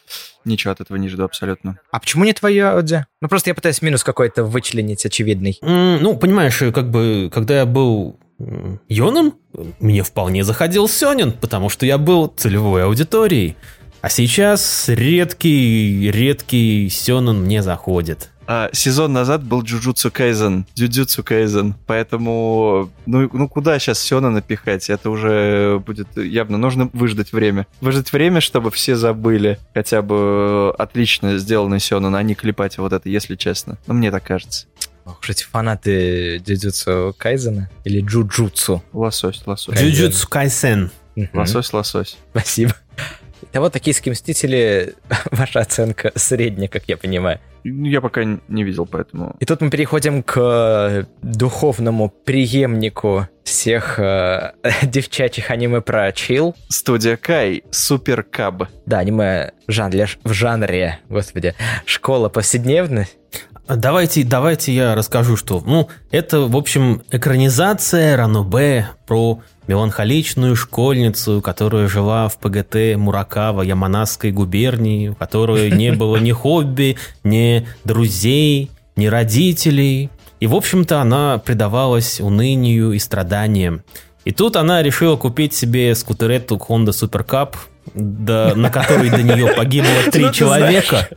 Speaker 2: ничего от этого не жду абсолютно.
Speaker 1: А почему не твое аудио? Ну, просто я пытаюсь минус какой-то вычленить очевидный.
Speaker 3: М, Ну, понимаешь, как бы, когда я был м, юным, мне вполне заходил Сёнин, потому что я был целевой аудиторией. А сейчас редкий, редкий Сёнин мне заходит.
Speaker 2: А, сезон назад был Джуджутсу Кайзен, Джуджутсу Кайзен, поэтому, ну, ну куда сейчас Сёна напихать? Это уже будет явно, нужно выждать время. Выждать время, чтобы все забыли хотя бы отлично сделанный Сёнэн, а не клепать вот это, если честно. Ну, мне так кажется.
Speaker 1: Ох уж эти фанаты Джуджутсу Кайзена или Джуджутсу.
Speaker 2: Лосось, лосось.
Speaker 3: Джуджутсу Кайсен.
Speaker 2: Лосось, лосось.
Speaker 1: Спасибо. Итого, «Токийские мстители», ваша оценка средняя, как я понимаю.
Speaker 2: Ну, Я пока не видел, поэтому...
Speaker 1: И тут мы переходим к э, духовному преемнику всех э, девчачьих аниме про чил.
Speaker 2: Студия Кай, Супер Каб.
Speaker 1: Да, аниме в жанре, в жанре, господи, школа повседневной.
Speaker 3: Давайте, давайте я расскажу, что, ну, это, в общем, экранизация Ранобе про меланхоличную школьницу, которая жила в ПГТ Муракава Яманасской губернии, у которой не было ни хобби, ни друзей, ни родителей. И, в общем-то, она предавалась унынию и страданиям. И тут она решила купить себе скутеретту Honda Super Cup, да, на которой до нее погибло три
Speaker 1: Ну,
Speaker 3: человека.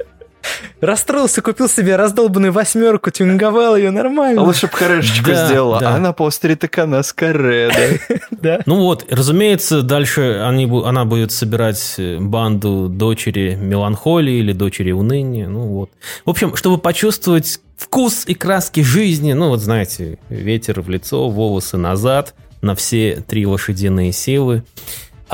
Speaker 1: Расстроился, купил себе раздолбанную восьмерку, тюнинговал ее нормально.
Speaker 2: Лучше бы харешечку
Speaker 3: Да,
Speaker 2: сделала,
Speaker 3: да.
Speaker 2: а на постере так она с каре, да.
Speaker 3: Ну вот, разумеется, дальше они, она будет собирать э, банду дочери меланхолии или дочери уныния. Ну вот. В общем, чтобы почувствовать вкус и краски жизни, ну вот знаете, ветер в лицо, волосы назад, на все три лошадиные силы.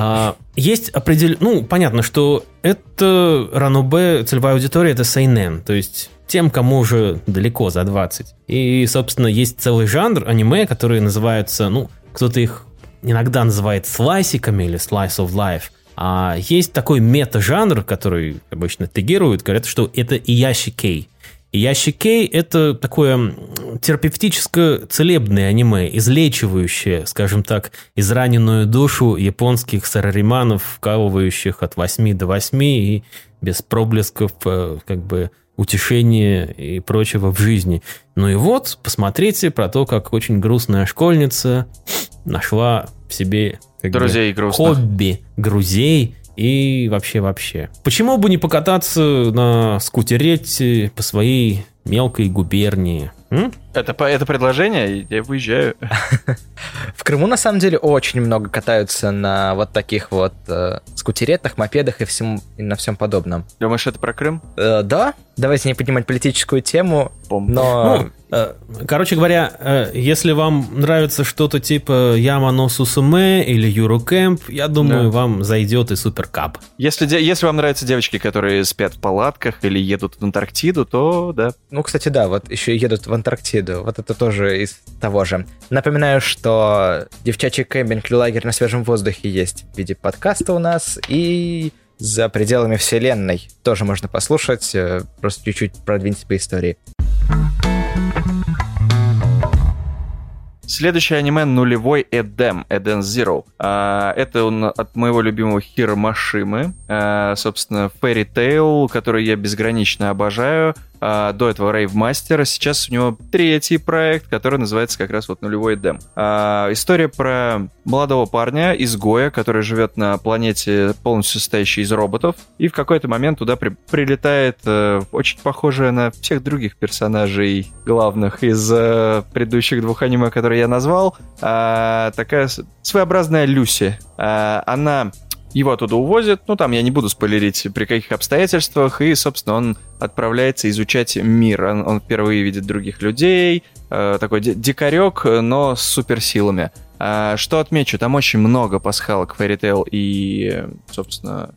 Speaker 3: А, есть определенно... Ну, понятно, что это ранобе, целевая аудитория, это сейнен, то есть тем, кому уже далеко за 20. И, собственно, есть целый жанр аниме, которые называются, ну, кто-то их иногда называет слайсиками или slice of life, а есть такой мета-жанр, который обычно тегируют, говорят, что это иящи Иящи кей – это такое терапевтическое целебное аниме, излечивающее, скажем так, израненную душу японских сарариманов, вкалывающих от 8 до 8 и без проблесков э, как бы утешения и прочего в жизни. Ну и вот, посмотрите про то, как очень грустная школьница нашла в себе как
Speaker 2: Друзей
Speaker 3: бы,
Speaker 2: грустных.
Speaker 3: хобби грузей и вообще-вообще. Почему бы не покататься на скутерете по своей мелкой губернии? М?
Speaker 2: Это, это предложение, я выезжаю.
Speaker 1: В Крыму, на самом деле, очень много катаются на вот таких вот э, скутеретах, мопедах и, всем, и на всем подобном.
Speaker 2: Думаешь, это про Крым?
Speaker 1: Э, да, давайте не поднимать политическую тему,
Speaker 2: Бом.
Speaker 1: но...
Speaker 3: Ну, э, короче говоря, э, если вам нравится что-то типа Ямано Сусуме или Юрокэмп, я думаю,
Speaker 2: Да.
Speaker 3: вам зайдет и Суперкап.
Speaker 2: Если, если вам нравятся девочки, которые спят в палатках или едут в Антарктиду, то да.
Speaker 1: Ну, кстати, да, вот еще едут в Антарктиду. Вот это тоже из того же. Напоминаю, что девчачий кемпинг или лагерь на свежем воздухе есть в виде подкаста у нас. И за пределами вселенной тоже можно послушать. э, Просто чуть-чуть продвиньте по истории.
Speaker 2: Следующее аниме нулевой Эдем, Эден Zero. А, это он от моего любимого Хиро Машимы. А, собственно, Fairy Tail, который я безгранично обожаю. А, до этого Rave Master. Сейчас у него третий проект, который называется как раз вот нулевой Эдем. А, история про молодого парня, изгоя, который живет на планете, полностью состоящей из роботов. И в какой-то момент туда при- прилетает э, очень похожая на всех других персонажей главных из э, предыдущих двух аниме, которые я назвал. а, такая своеобразная Люси. А, она его оттуда увозят, ну там я не буду спойлерить при каких обстоятельствах, и, собственно, он отправляется изучать мир. Он, он впервые видит других людей, э, такой ди- дикарек, но с суперсилами. А, что отмечу, там очень много пасхалок Fairy Tail и, собственно,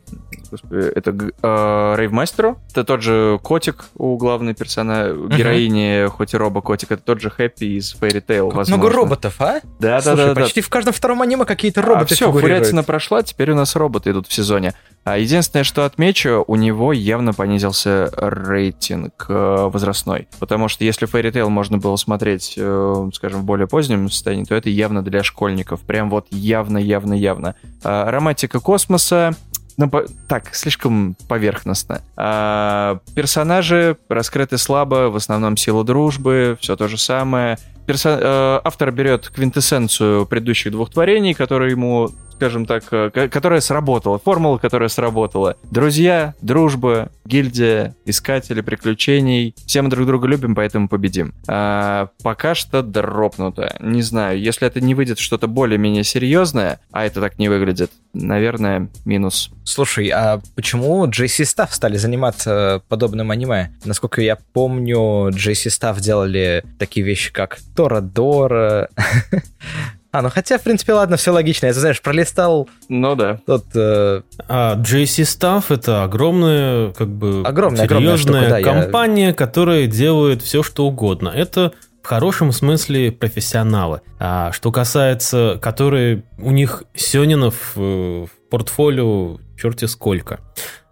Speaker 2: господи, это э, Рейвмастеру. Это тот же котик у главной персонажа, героини, хоть и робо-котик, это тот же Хэппи из Fairy Tail, возможно.
Speaker 1: много роботов, а?
Speaker 2: Да, да, да, да.
Speaker 1: почти в каждом втором аниме какие-то
Speaker 2: А,
Speaker 1: роботы
Speaker 2: все,
Speaker 1: фигурируют.
Speaker 2: Фурятина прошла, теперь у нас роботы идут в сезоне. А единственное, что отмечу, у него явно понизился рейтинг э, возрастной. Потому что если Fairy Tail можно было смотреть, э, скажем, в более позднем состоянии, то это явно для школьников. Прям вот явно, явно, явно. А, романтика космоса, ну, по- так, слишком поверхностно. А, персонажи раскрыты слабо, в основном сила дружбы, все то же самое. Персо- э, автор берет квинтэссенцию предыдущих двух творений, которые ему, скажем так, э, ко- которая сработала, формула, которая сработала. Друзья, дружба, гильдия, искатели приключений. Все мы друг друга любим, поэтому победим. А, пока что дропнуто. Не знаю, если это не выйдет что-то более-менее серьезное, а это так не выглядит, наверное, минус.
Speaker 1: Слушай, а почему JC Staff стали заниматься подобным аниме? Насколько я помню, JC Staff делали такие вещи, как Торадора. А, ну хотя, в принципе, ладно, все логично. Я, знаешь, пролистал
Speaker 2: Ну да.
Speaker 1: тот... э,
Speaker 3: А JC Staff это огромная, как бы
Speaker 1: Огромная, огромная
Speaker 3: серьезная
Speaker 1: штука, да, я-
Speaker 3: компания, которая делает все, что угодно. Это в хорошем смысле профессионалы. А что касается, которые у них сёнинов э, в портфолио черти сколько.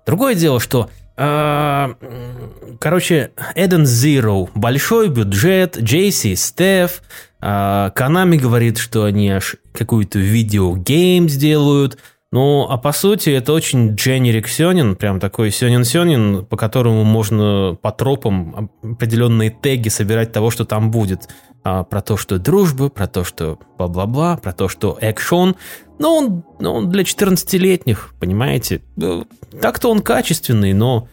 Speaker 3: Другое дело, что а, Короче, Eden Zero, большой бюджет, JC Стеф, Konami говорит, что они аж какую-то видеогейм сделают, ну, а по сути, это очень generic сёнин, прям такой сёнин-сёнин, по которому можно по тропам определенные теги собирать того, что там будет. А, про то, что дружба, про то, что бла-бла-бла, про то, что экшон. Ну, он, ну, он для 14-летних, понимаете? Ну, Так-то он качественный, но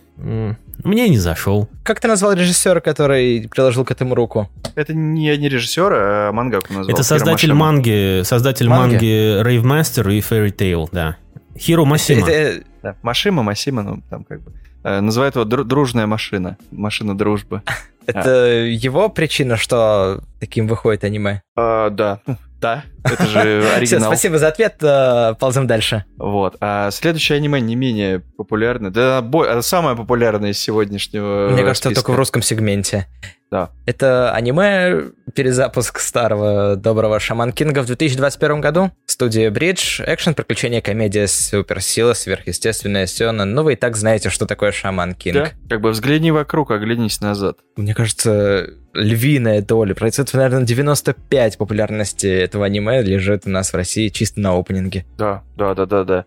Speaker 3: мне не зашел.
Speaker 1: Как ты назвал режиссера, который приложил к этому руку?
Speaker 2: Это не, не режиссер, а мангаку назвал.
Speaker 3: Это создатель манги, создатель
Speaker 1: Манги?
Speaker 3: манги Rave Master и Fairy Tail, да. Хиро Масима.
Speaker 1: Это- э,
Speaker 2: Да, Машима, Масима, ну там как бы. Э, называют его дру- дружная машина. Машина дружбы.
Speaker 1: Это его причина, что таким выходит аниме?
Speaker 2: А, да. Да. Это же
Speaker 1: Все,
Speaker 2: оригинал.
Speaker 1: спасибо за ответ, э, ползем дальше.
Speaker 2: Вот. А следующее аниме не менее популярное. Да, бо- а самое популярное из сегодняшнего
Speaker 1: Мне кажется,
Speaker 2: списка.
Speaker 1: только в русском сегменте.
Speaker 2: Да.
Speaker 1: Это аниме, перезапуск старого доброго Шаман Кинга в 2021 году. Студия Бридж, экшен, приключения, комедия, суперсила, сверхъестественная сёна. Ну, вы и так знаете, что такое Шаман Кинг.
Speaker 2: Да? Как бы взгляни вокруг, оглянись назад.
Speaker 1: Мне кажется, львиная доля, процентов, наверное, 95 популярности этого аниме лежит у нас в России чисто на опенинге.
Speaker 2: Да, да, да, да, да.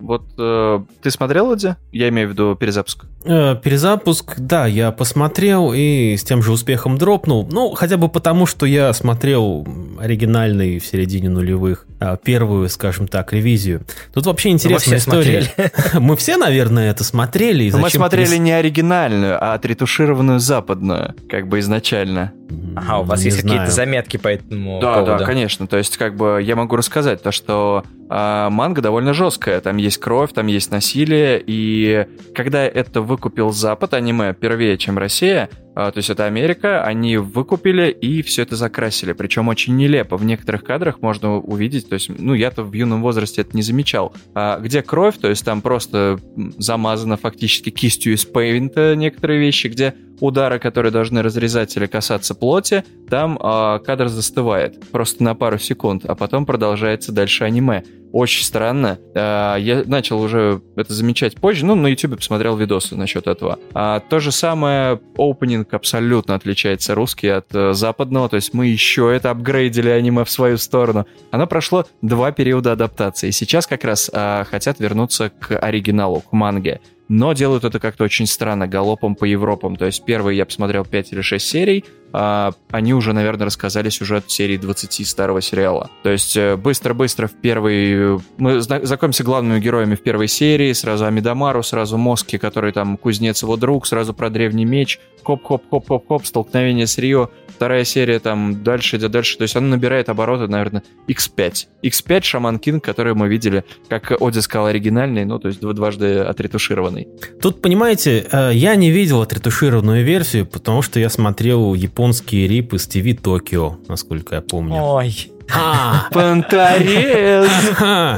Speaker 2: Вот э, ты смотрел, Оди? Я имею в виду перезапуск.
Speaker 3: Э, Перезапуск, да, я посмотрел и с тем же успехом дропнул. Ну, хотя бы потому, что я смотрел оригинальный в середине нулевых, первую, скажем так, ревизию. Тут вообще интересная история.
Speaker 1: смотрели.
Speaker 3: Мы все, наверное, это смотрели. и
Speaker 2: мы смотрели
Speaker 3: перес-
Speaker 2: не оригинальную, а отретушированную западную, как бы изначально.
Speaker 1: Ага, у вас
Speaker 3: Не
Speaker 1: есть какие-то заметки по этому
Speaker 2: Да,
Speaker 1: поводу?
Speaker 2: да, конечно. То есть, как бы я могу рассказать то, что а, манга довольно жесткая. Там есть кровь, там есть насилие. И когда это выкупил Запад, аниме первее, чем Россия, то есть это Америка, они выкупили и все это закрасили. Причем очень нелепо. В некоторых кадрах можно увидеть, то есть, ну, я-то в юном возрасте это не замечал. А где кровь, то есть там просто замазано фактически кистью из пейнта некоторые вещи, где удары, которые должны разрезать или касаться плоти, там а, кадр застывает просто на пару секунд, а потом продолжается дальше аниме. Очень странно. А, я начал уже это замечать позже, ну, на YouTube посмотрел видосы насчет этого. А, то же самое, опенинг абсолютно отличается русский от э, западного, то есть мы еще это апгрейдили аниме в свою сторону. Оно прошло два периода адаптации, сейчас как раз а, хотят вернуться к оригиналу, к манге. Но делают это как-то очень странно, галопом по Европам. То есть первый я посмотрел 5 или 6 серий, а они уже, наверное, рассказали сюжет серии 20 старого сериала. То есть э, быстро-быстро в первый... Мы зна- знакомимся главными героями в первой серии, сразу Амидамару, сразу Моски, который там кузнец его друг, сразу про древний меч, хоп-хоп-хоп-хоп-хоп, столкновение с Рио, вторая серия там дальше идет дальше. То есть она набирает обороты, наверное, x5. x5 Шаман Кинг, который мы видели, как Оди сказал, оригинальный, ну, то есть дв- дважды отретушированный.
Speaker 3: Тут, понимаете, э, я не видел отретушированную версию, потому что я смотрел японские рипы с ТВ Токио, насколько я помню.
Speaker 1: Ой.
Speaker 3: А,
Speaker 2: Понторез!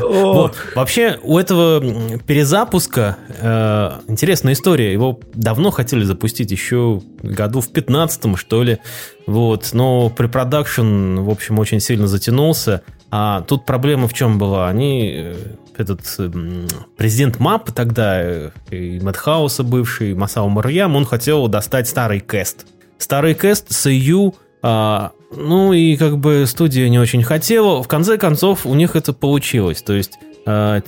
Speaker 3: Вот. Вообще, у этого перезапуска э, интересная история. Его давно хотели запустить, еще году в 15 что ли. Вот. Но препродакшн, в общем, очень сильно затянулся. А тут проблема в чем была? Они, э, этот м, президент MAPPA тогда, э, и Madhouse а бывший, Масао Маруяма, он хотел достать старый cast. Старый cast с EU а, ну и как бы студия не очень хотела. В конце концов, у них это получилось. То есть а,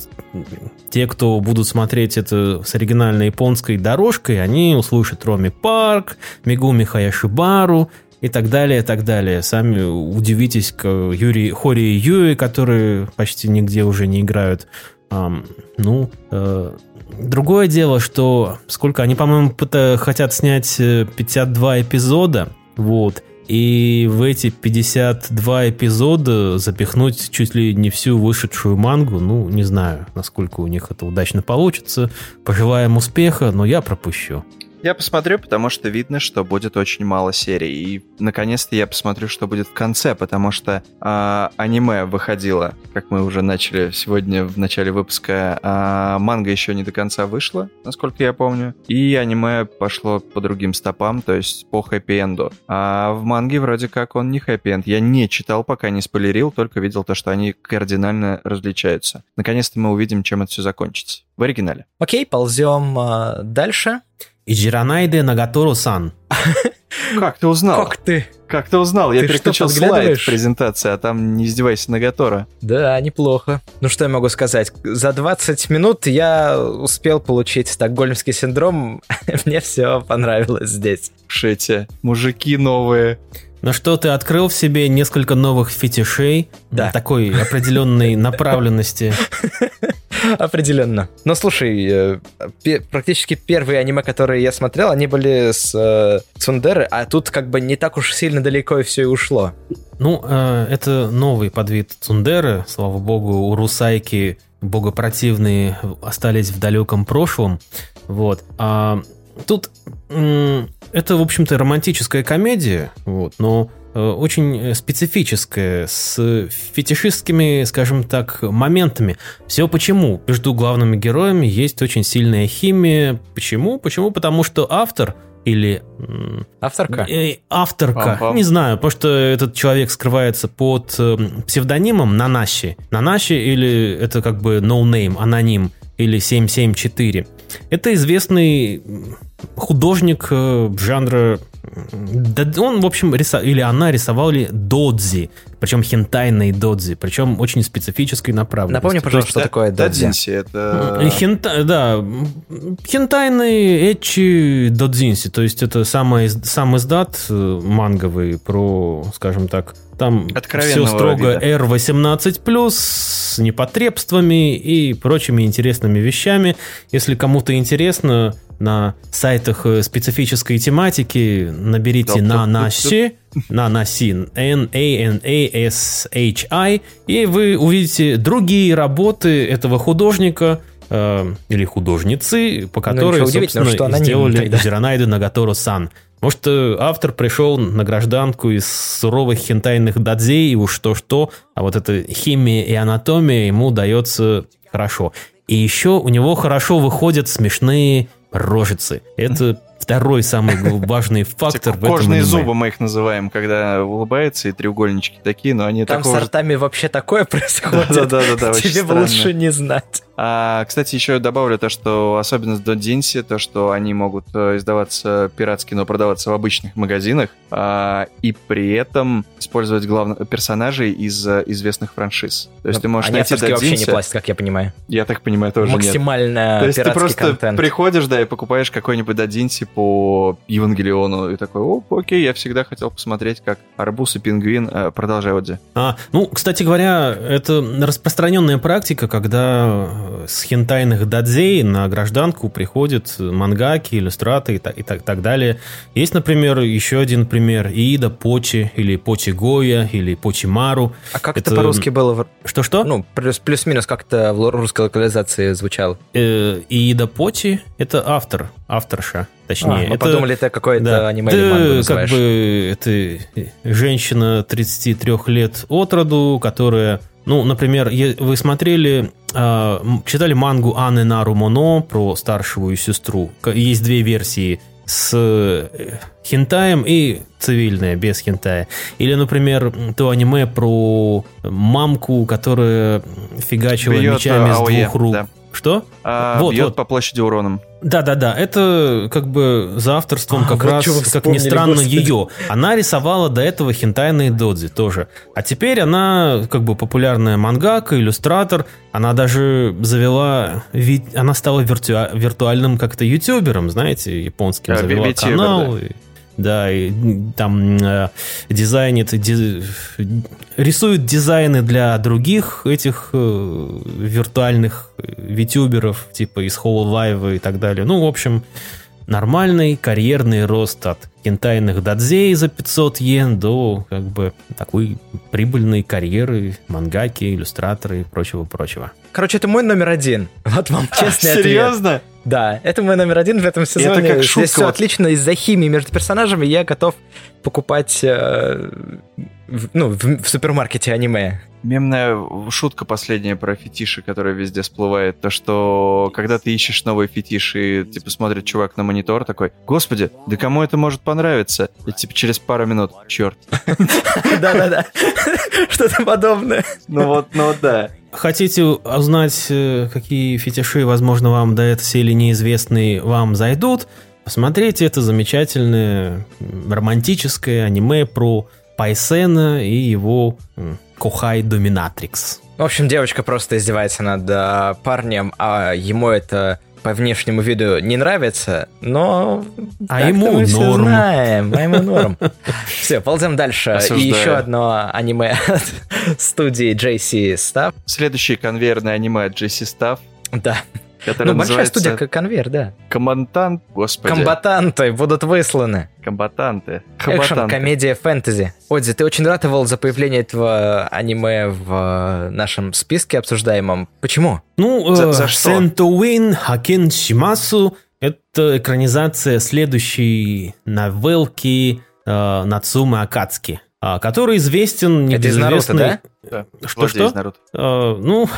Speaker 3: те, кто будут смотреть это с оригинальной японской дорожкой, они услышат Роми Парк, Мигуми Хаяшибару и так далее, и так далее. Сами удивитесь к Юри, Хори и Юи, которые почти нигде уже не играют. Ам, ну, э, другое дело, что сколько они, по-моему, хотят снять э, 52 эпизода, вот, и в эти 52 эпизода запихнуть чуть ли не всю вышедшую мангу, ну, не знаю, насколько у них это удачно получится. Пожелаем успеха, но я пропущу.
Speaker 2: Я посмотрю, потому что видно, что будет очень мало серий. И, наконец-то, я посмотрю, что будет в конце, потому что а, аниме выходило, как мы уже начали сегодня в начале выпуска. а, манга еще не до конца вышла, насколько я помню. И аниме пошло по другим стопам, то есть по хэппи-энду. А в манге вроде как он не хэппи-энд. Я не читал, пока не спойлерил, только видел то, что они кардинально различаются. Наконец-то мы увидим, чем это все закончится. В оригинале.
Speaker 1: Окей, ползем а, дальше.
Speaker 3: Иджиранайде Нагатору-сан.
Speaker 2: Как ты узнал?
Speaker 1: Как ты?
Speaker 2: Как ты узнал? Я
Speaker 1: Ты что,
Speaker 2: переключил слайд
Speaker 1: подглядываешь?
Speaker 2: в презентации, а там не издевайся на Гатора.
Speaker 1: Да, неплохо. Ну что я могу сказать? За 20 минут я успел получить стокгольмский синдром. Мне все понравилось здесь.
Speaker 2: Эти мужики новые.
Speaker 3: Ну что, ты открыл в себе несколько новых фетишей,
Speaker 1: Да.
Speaker 3: такой определенной направленности.
Speaker 1: Определенно. Но слушай, э, практически первые аниме, которые я смотрел, они были с э, Цундеры, а тут как бы не так уж сильно далеко и все и ушло.
Speaker 3: Ну, э, это новый подвид Цундеры. Слава богу, у Русайки богопротивные остались в далеком прошлом. Вот. А тут это, в общем-то, романтическая комедия, вот, но э, очень специфическое, с фетишистскими, скажем так, моментами. Все почему? Между главными героями есть очень сильная химия. Почему? Почему? Потому что автор или...
Speaker 1: Авторка?
Speaker 3: Э, авторка.
Speaker 2: Ага.
Speaker 3: Не знаю, потому что этот человек скрывается под э, псевдонимом Нанаши. Нанаши или это как бы no name, аноним, или 774. Это известный художник э, жанра... да, Он, в общем, рисо- или она рисовали додзи, причем хентайные додзи, причем очень специфической направленности.
Speaker 1: Напомни, пожалуйста, что
Speaker 2: Да-
Speaker 1: такое додзи.
Speaker 2: Додзинси, это...
Speaker 3: Э, Хента, да, хентайные эчи додзинси, то есть это самый, из- сам издат э, манговый про, скажем так, там все строго
Speaker 2: вида.
Speaker 3: R18+, с непотребствами и прочими интересными вещами. Если кому-то интересно, на сайтах э, специфической тематики наберите на наси, на наси, N-A-N-A-S-H-I, и вы увидите другие работы этого художника, э, или художницы, по которой,
Speaker 1: ничего удивительного,
Speaker 3: собственно,
Speaker 1: что
Speaker 3: сделали
Speaker 1: тогда.
Speaker 3: Зиранайду Нагаторо-сан. Может, э, автор пришел на гражданку из суровых хентайных дадзей, и уж то-что, а вот эта химия и анатомия ему дается хорошо. И еще у него хорошо выходят смешные рожицы. Это второй самый важный фактор в этом
Speaker 2: Кожные зубы мы их называем, когда улыбается и треугольнички такие, но они
Speaker 1: Там с артами вообще такое происходит.
Speaker 2: Да-да-да,
Speaker 1: Тебе бы лучше не знать.
Speaker 2: А, кстати, еще добавлю то, что особенность Додзинси, то, что они могут э, издаваться пиратски, но продаваться в обычных магазинах, а, и при этом использовать главных персонажей из э, известных франшиз. То есть ты можешь
Speaker 1: Они
Speaker 2: найти
Speaker 1: авторские вообще не платят, как я понимаю.
Speaker 2: я так понимаю, тоже нет.
Speaker 1: Максимально
Speaker 2: То есть ты просто
Speaker 1: контент.
Speaker 2: приходишь, да, и покупаешь какой-нибудь Додзинси по Евангелиону, и такой, о, окей, я всегда хотел посмотреть, как арбуз и пингвин, э, продолжай, Одзи.
Speaker 3: А, ну, кстати говоря, это распространенная практика, когда э, с хентайных дадзей на гражданку приходят мангаки, иллюстраты и так, и так, так далее. Есть, например, еще один пример. Иида Почи, или Почи Гоя, или Почи Мару.
Speaker 1: А как это,
Speaker 3: Это-
Speaker 1: по-русски было?
Speaker 3: Что-что?
Speaker 1: Ну, плюс- плюс-минус как-то в русской локализации звучало.
Speaker 3: Э, Иида Почи — это автор, авторша, точнее.
Speaker 1: А, мы
Speaker 3: это,
Speaker 1: подумали, это какое-то
Speaker 3: да,
Speaker 1: аниме
Speaker 3: да,
Speaker 1: или
Speaker 3: как бы это женщина 33 лет от роду, которая, ну, например, вы смотрели, а, читали мангу Анны Нару Моно про старшую сестру. Есть две версии с э, хентаем и цивильная, без хентая. Или, например, то аниме про мамку, которая фигачила
Speaker 2: Бьет,
Speaker 3: мечами
Speaker 2: э,
Speaker 3: с двух рук.
Speaker 2: да.
Speaker 3: Что?
Speaker 2: А,
Speaker 3: Вот,
Speaker 2: бьет
Speaker 3: вот.
Speaker 2: по площади уроном.
Speaker 3: Да-да-да, это как бы за авторством
Speaker 1: А,
Speaker 3: как
Speaker 1: вот
Speaker 3: раз, как ни странно,
Speaker 1: господи.
Speaker 3: ее. Она рисовала до этого хентайные додзи тоже. А теперь она как бы популярная мангака, иллюстратор. Она даже завела... Она стала виртуа- виртуальным как-то ютубером, знаете, японским.
Speaker 2: А,
Speaker 3: Завела
Speaker 2: VTuber,
Speaker 3: канал. и- Да, и там э, дизайнит, ди- рисует дизайны для других этих э, виртуальных э, витюберов, типа из Hololive и так далее. Ну, в общем, нормальный карьерный рост от кентайных дадзей за 500 йен до как бы такой прибыльной карьеры мангаки, иллюстраторы и прочего-прочего.
Speaker 1: Короче, это мой номер один. Вот вам честный ответ.
Speaker 2: Серьезно?
Speaker 1: Да, это мой номер один в этом сезоне.
Speaker 2: как
Speaker 1: Здесь
Speaker 2: шутка,
Speaker 1: все
Speaker 2: вот.
Speaker 1: отлично. Из-за химии между персонажами я готов покупать э, в- ну, в, в супермаркете аниме.
Speaker 2: Мемная шутка последняя про фетиши, которая везде всплывает. То, что когда ты ищешь новый фетиш и типа смотрит чувак на монитор такой, господи, да кому это может понравиться? И типа через пару минут, черт.
Speaker 1: Да-да-да. Что-то подобное.
Speaker 2: Ну вот, ну вот да.
Speaker 3: Хотите узнать, э, какие фетиши, возможно, вам до этого сели неизвестные, вам зайдут? Посмотрите это замечательное романтическое аниме про Пайсена и его м, Кохай Доминатрикс.
Speaker 1: В общем, девочка просто издевается над а, парнем, а ему это по внешнему виду не нравится, но...
Speaker 3: А ему
Speaker 1: мы
Speaker 3: норм.
Speaker 1: знаем, а ему норм. Все, ползем дальше. И
Speaker 2: Осуждаю.
Speaker 1: еще одно аниме от студии JC Staff.
Speaker 2: Следующее конвейерное аниме от Джесси Стафф,
Speaker 1: Да. Ну, большая студия как конвейер, да.
Speaker 2: Комбатант, господи.
Speaker 1: Комбатанты будут высланы.
Speaker 2: Комбатанты.
Speaker 1: Экшен,
Speaker 2: Комбатанты.
Speaker 1: комедия, фэнтези. Одзи, ты очень ратовал за появление этого аниме в э, нашем списке обсуждаемом. Почему?
Speaker 3: Ну,
Speaker 2: За-
Speaker 3: э,
Speaker 2: за что?
Speaker 3: Сентоуин Хакен Шимасу — это экранизация следующей новелки э, Нацумы Акацки. А, который известен
Speaker 1: Это из Наруто.
Speaker 2: Да. Из Наруто.
Speaker 3: Э, ну,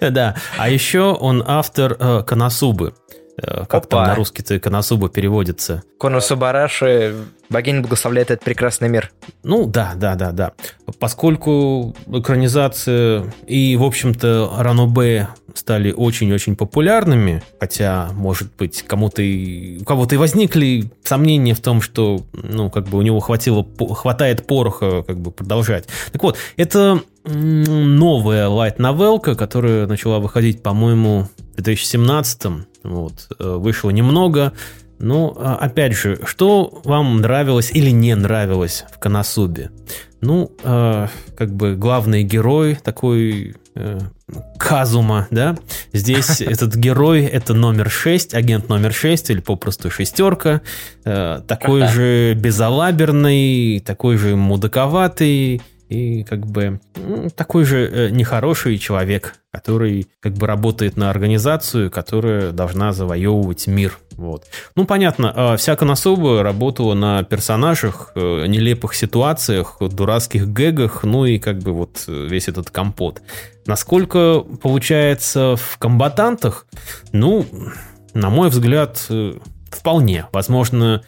Speaker 3: да. А еще он автор э, Коносубы. Э, Как там
Speaker 1: Опа.
Speaker 3: на русский-то Коносуба переводится?
Speaker 1: Кону Субараши, богиня благословляет этот прекрасный мир.
Speaker 3: Ну, да, да, да, да. Поскольку экранизация и, в общем-то, Ранобе стали очень-очень популярными, хотя, может быть, кому-то и, у кого-то и возникли сомнения в том, что, ну, как бы у него хватило, хватает пороха, как бы, продолжать. Так вот, это новая лайт-новелка, которая начала выходить, по-моему, в 2017 вот, э, вышло немного, ну, а, опять же, что вам нравилось или не нравилось в Коносубе? Ну, э, как бы главный герой такой э, Казума, да? Здесь этот герой это номер 6, агент номер 6 или попросту шестерка. Э, такой же безалаберный, такой же мудаковатый и как бы м, такой же э, нехороший человек, который как бы работает на организацию, которая должна завоевывать мир. Вот. Ну, понятно, э, вся Конособа работала на персонажах, э, нелепых ситуациях, дурацких гэгах, ну и как бы вот э, весь этот компот. Насколько получается в комбатантах, ну, на мой взгляд, вполне. Возможно,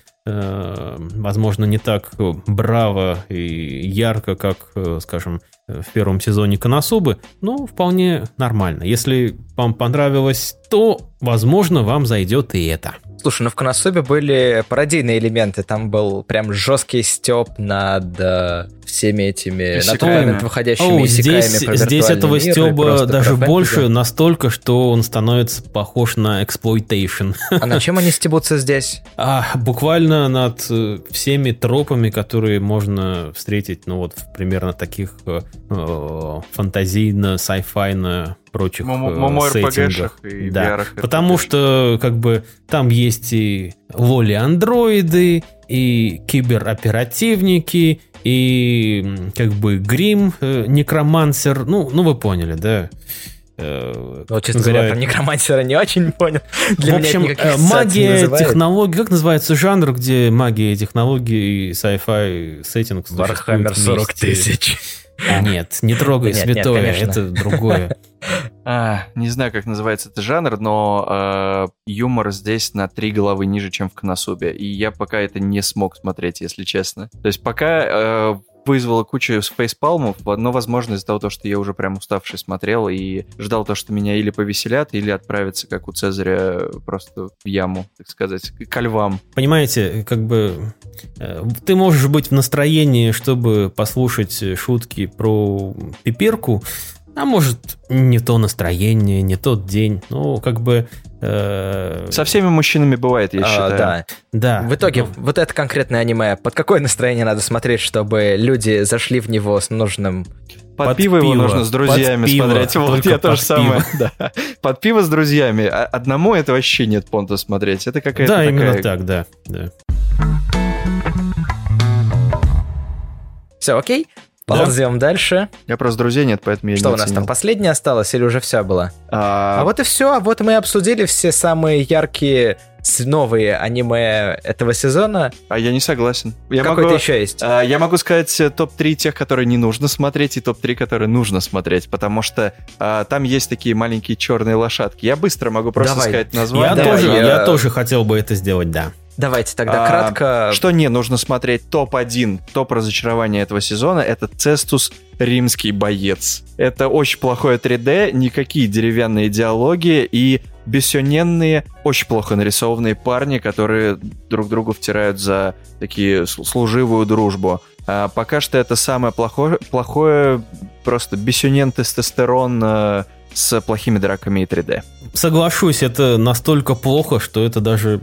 Speaker 3: возможно, не так браво и ярко, как, э, скажем, в первом сезоне Коносубы, но вполне нормально. Если вам понравилось то, возможно, вам зайдет и это.
Speaker 1: Слушай, ну в Конособе были пародийные элементы. Там был прям жесткий степ над э, всеми этими над
Speaker 2: Исекаями.
Speaker 1: момент выходящими
Speaker 3: О, здесь,
Speaker 1: про
Speaker 3: здесь этого стеба даже больше, настолько, что он становится похож на exploitation.
Speaker 1: А на чем они стебутся здесь?
Speaker 3: А, буквально над э, всеми тропами, которые можно встретить, ну вот примерно таких э, э, фантазийно, sci-fi йно прочих э, сеттингах.
Speaker 2: и
Speaker 3: Да. Потому что как бы там есть и лоли-андроиды, и кибероперативники, и как бы грим, э, некромансер, ну, ну вы поняли, да? Э,
Speaker 1: Ну, честно
Speaker 3: как
Speaker 1: говоря,
Speaker 3: называют-
Speaker 1: про necromancer а не очень понял. Для
Speaker 3: в
Speaker 1: меня
Speaker 3: общем,
Speaker 1: это никаких
Speaker 3: э, магия, технологии, как называется жанр, где магия, технологии и sci-fi сеттинг
Speaker 1: Warhammer
Speaker 3: существуют
Speaker 1: 40
Speaker 3: вместе?
Speaker 1: тысяч.
Speaker 3: А, Нет, не трогай
Speaker 1: Нет,
Speaker 3: святое, это другое.
Speaker 2: А, не знаю, как называется этот жанр, но э, юмор здесь на три головы ниже, чем в Коносубе. И я пока это не смог смотреть, если честно. То есть пока э, вызвало кучу фейспалмов, но, возможно, из-за того, что я уже прям уставший смотрел и ждал то, что меня или повеселят, или отправятся, как у Цезаря, просто в яму, так сказать, ко львам.
Speaker 3: Понимаете, как бы э, ты можешь быть в настроении, чтобы послушать шутки про пиперку, а может не то настроение, не тот день. Ну, как бы... э,
Speaker 2: Со всеми мужчинами бывает, я
Speaker 1: А,
Speaker 2: считаю.
Speaker 1: Да.
Speaker 3: Да.
Speaker 1: В итоге,
Speaker 3: Ну,
Speaker 1: вот это конкретное аниме, под какое настроение надо смотреть, чтобы люди зашли в него с нужным...
Speaker 2: Под,
Speaker 3: Под
Speaker 2: пиво его
Speaker 3: пиво,
Speaker 2: нужно с друзьями
Speaker 3: под пиво,
Speaker 2: смотреть. Вот я то же самое. Да. Под пиво с друзьями. А Одному это вообще нет понта смотреть. Это какая-то
Speaker 3: да, именно
Speaker 2: такая-
Speaker 3: так, да. да.
Speaker 1: Все, окей? Ползем дальше.
Speaker 2: Я просто друзей нет, поэтому я
Speaker 1: Что
Speaker 2: не
Speaker 1: у нас там,
Speaker 2: оценил.
Speaker 1: последнее осталось или уже все было?
Speaker 2: А,
Speaker 1: А вот и все. Вот мы обсудили все самые яркие новые аниме этого сезона.
Speaker 2: а я не согласен. Я
Speaker 1: Какой-то
Speaker 2: могу,
Speaker 1: еще есть.
Speaker 2: а, я могу сказать э, топ-3 тех, которые не нужно смотреть, и топ-3, которые нужно смотреть, потому что а, там есть такие маленькие черные лошадки. Я быстро могу просто
Speaker 1: Давай.
Speaker 2: сказать
Speaker 3: Я,
Speaker 2: название.
Speaker 1: Давай,
Speaker 3: тоже,
Speaker 1: я-
Speaker 3: я тоже хотел бы это сделать, да.
Speaker 1: Давайте тогда
Speaker 2: А,
Speaker 1: кратко.
Speaker 2: Что не нужно смотреть? Топ-1, топ разочарования этого сезона — это Цестус Римский боец. Это очень плохое 3D, никакие деревянные диалоги и бессюненные, очень плохо нарисованные парни, которые друг другу втирают за такие служивую дружбу. А пока что это самое плохое, плохое просто бессюнен тестостерон э, с плохими драками и 3D.
Speaker 3: Соглашусь, это настолько плохо, что это даже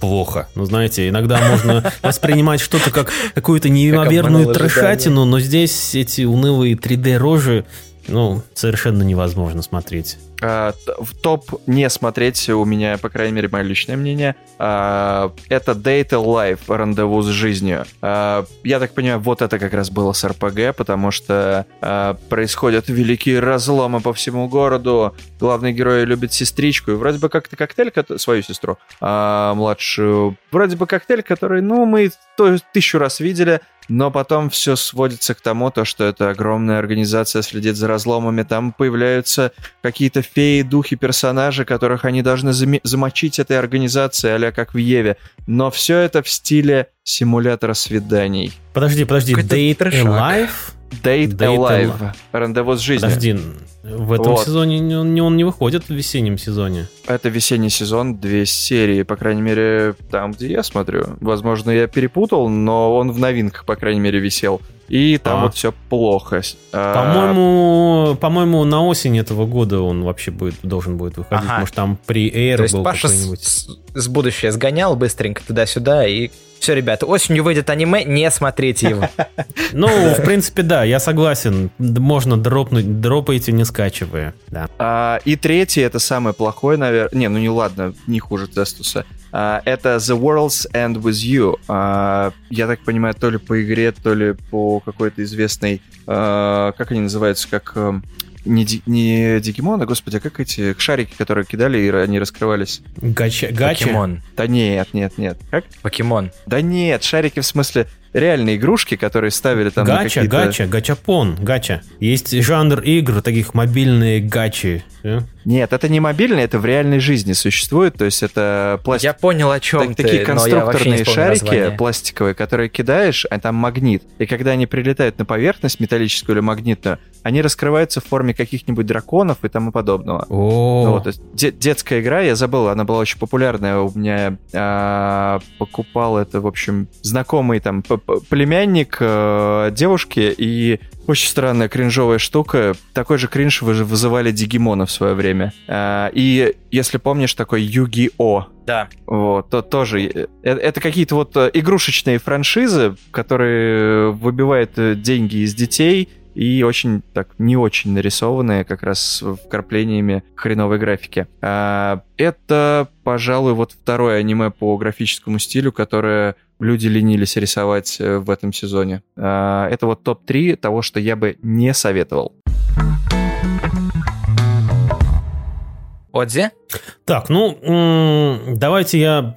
Speaker 3: плохо. Ну, знаете, иногда можно воспринимать что-то как какую-то неимоверную трешатину, но здесь эти унылые 3D-рожи, ну, совершенно невозможно смотреть.
Speaker 2: А, в топ не смотреть у меня, по крайней мере, мое личное мнение. а, это Date Life, рандеву с жизнью. А, я так понимаю, вот это как раз было с РПГ, потому что а, происходят великие разломы по всему городу. Главный герой любит сестричку, и вроде бы как-то коктейль, свою сестру, а, младшую, вроде бы коктейль, который, ну, мы то- тысячу раз видели, но потом все сводится к тому, то, что это огромная организация следит за разломами, там появляются какие-то феи, духи, персонажи, которых они должны зам- замочить этой организации, а как в Еве. Но все это в стиле симулятора свиданий.
Speaker 3: Подожди, подожди, Date Alive?
Speaker 2: Date, Date Alive. Alive. Рандеву с жизнью.
Speaker 3: Подожди, в этом вот. сезоне он, он не выходит в весеннем сезоне.
Speaker 2: Это весенний сезон, две серии, по крайней мере, там, где я смотрю. Возможно, я перепутал, но он в новинках, по крайней мере, висел. И там а. вот все плохо.
Speaker 3: А, по-моему, по-моему, на осень этого года он вообще будет, должен будет выходить. Ага. Может, там при Air был какой-нибудь. С,
Speaker 1: с будущего сгонял быстренько туда-сюда и все, ребята, осенью выйдет аниме, не смотрите его.
Speaker 3: Ну, в принципе, да, я согласен. Можно дропнуть, дропайте, не скачивая. Да.
Speaker 2: А, и третий, это самый плохой, наверное. Не, ну не ладно, не хуже Тестуса. А, это The World's End With You. А, я так понимаю, то ли по игре, то ли по какой-то известной... А, как они называются? Как... Не, не Дигимон, а, господи, а как эти шарики, которые кидали, и они раскрывались?
Speaker 3: Гача? Гача?
Speaker 1: Покемон.
Speaker 2: Да нет, нет, нет.
Speaker 1: Как? Покемон.
Speaker 2: Да нет, шарики в смысле реальные игрушки, которые ставили там
Speaker 3: Гача, гача, гачапон, гача. Есть жанр игр, таких мобильные гачи.
Speaker 2: Нет, это не мобильные, это в реальной жизни существует. То есть это
Speaker 1: пластик. Я понял, о чем
Speaker 2: так, ты, Такие конструкторные шарики название. пластиковые, которые кидаешь, а там магнит. И когда они прилетают на поверхность металлическую или магнитную, они раскрываются в форме каких-нибудь драконов и тому подобного.
Speaker 3: О.
Speaker 2: Вот, де- детская игра, я забыл, она была очень популярная. У меня а, покупал это, в общем, знакомый там племянник а, девушки, и очень странная кринжовая штука. Такой же кринж вы вызывали Дигимона в свое время. А, и если помнишь, такой Юги-О.
Speaker 1: Да.
Speaker 2: Вот, то тоже. Э, это какие-то вот э, игрушечные франшизы, которые выбивают э, деньги из детей и очень так не очень нарисованные как раз с вкраплениями хреновой графики. А, это, пожалуй, вот второе аниме по графическому стилю, которое люди ленились рисовать э, в этом сезоне. А, это вот топ-3 того, что я бы не советовал.
Speaker 1: Отзи?
Speaker 3: Так, ну, давайте я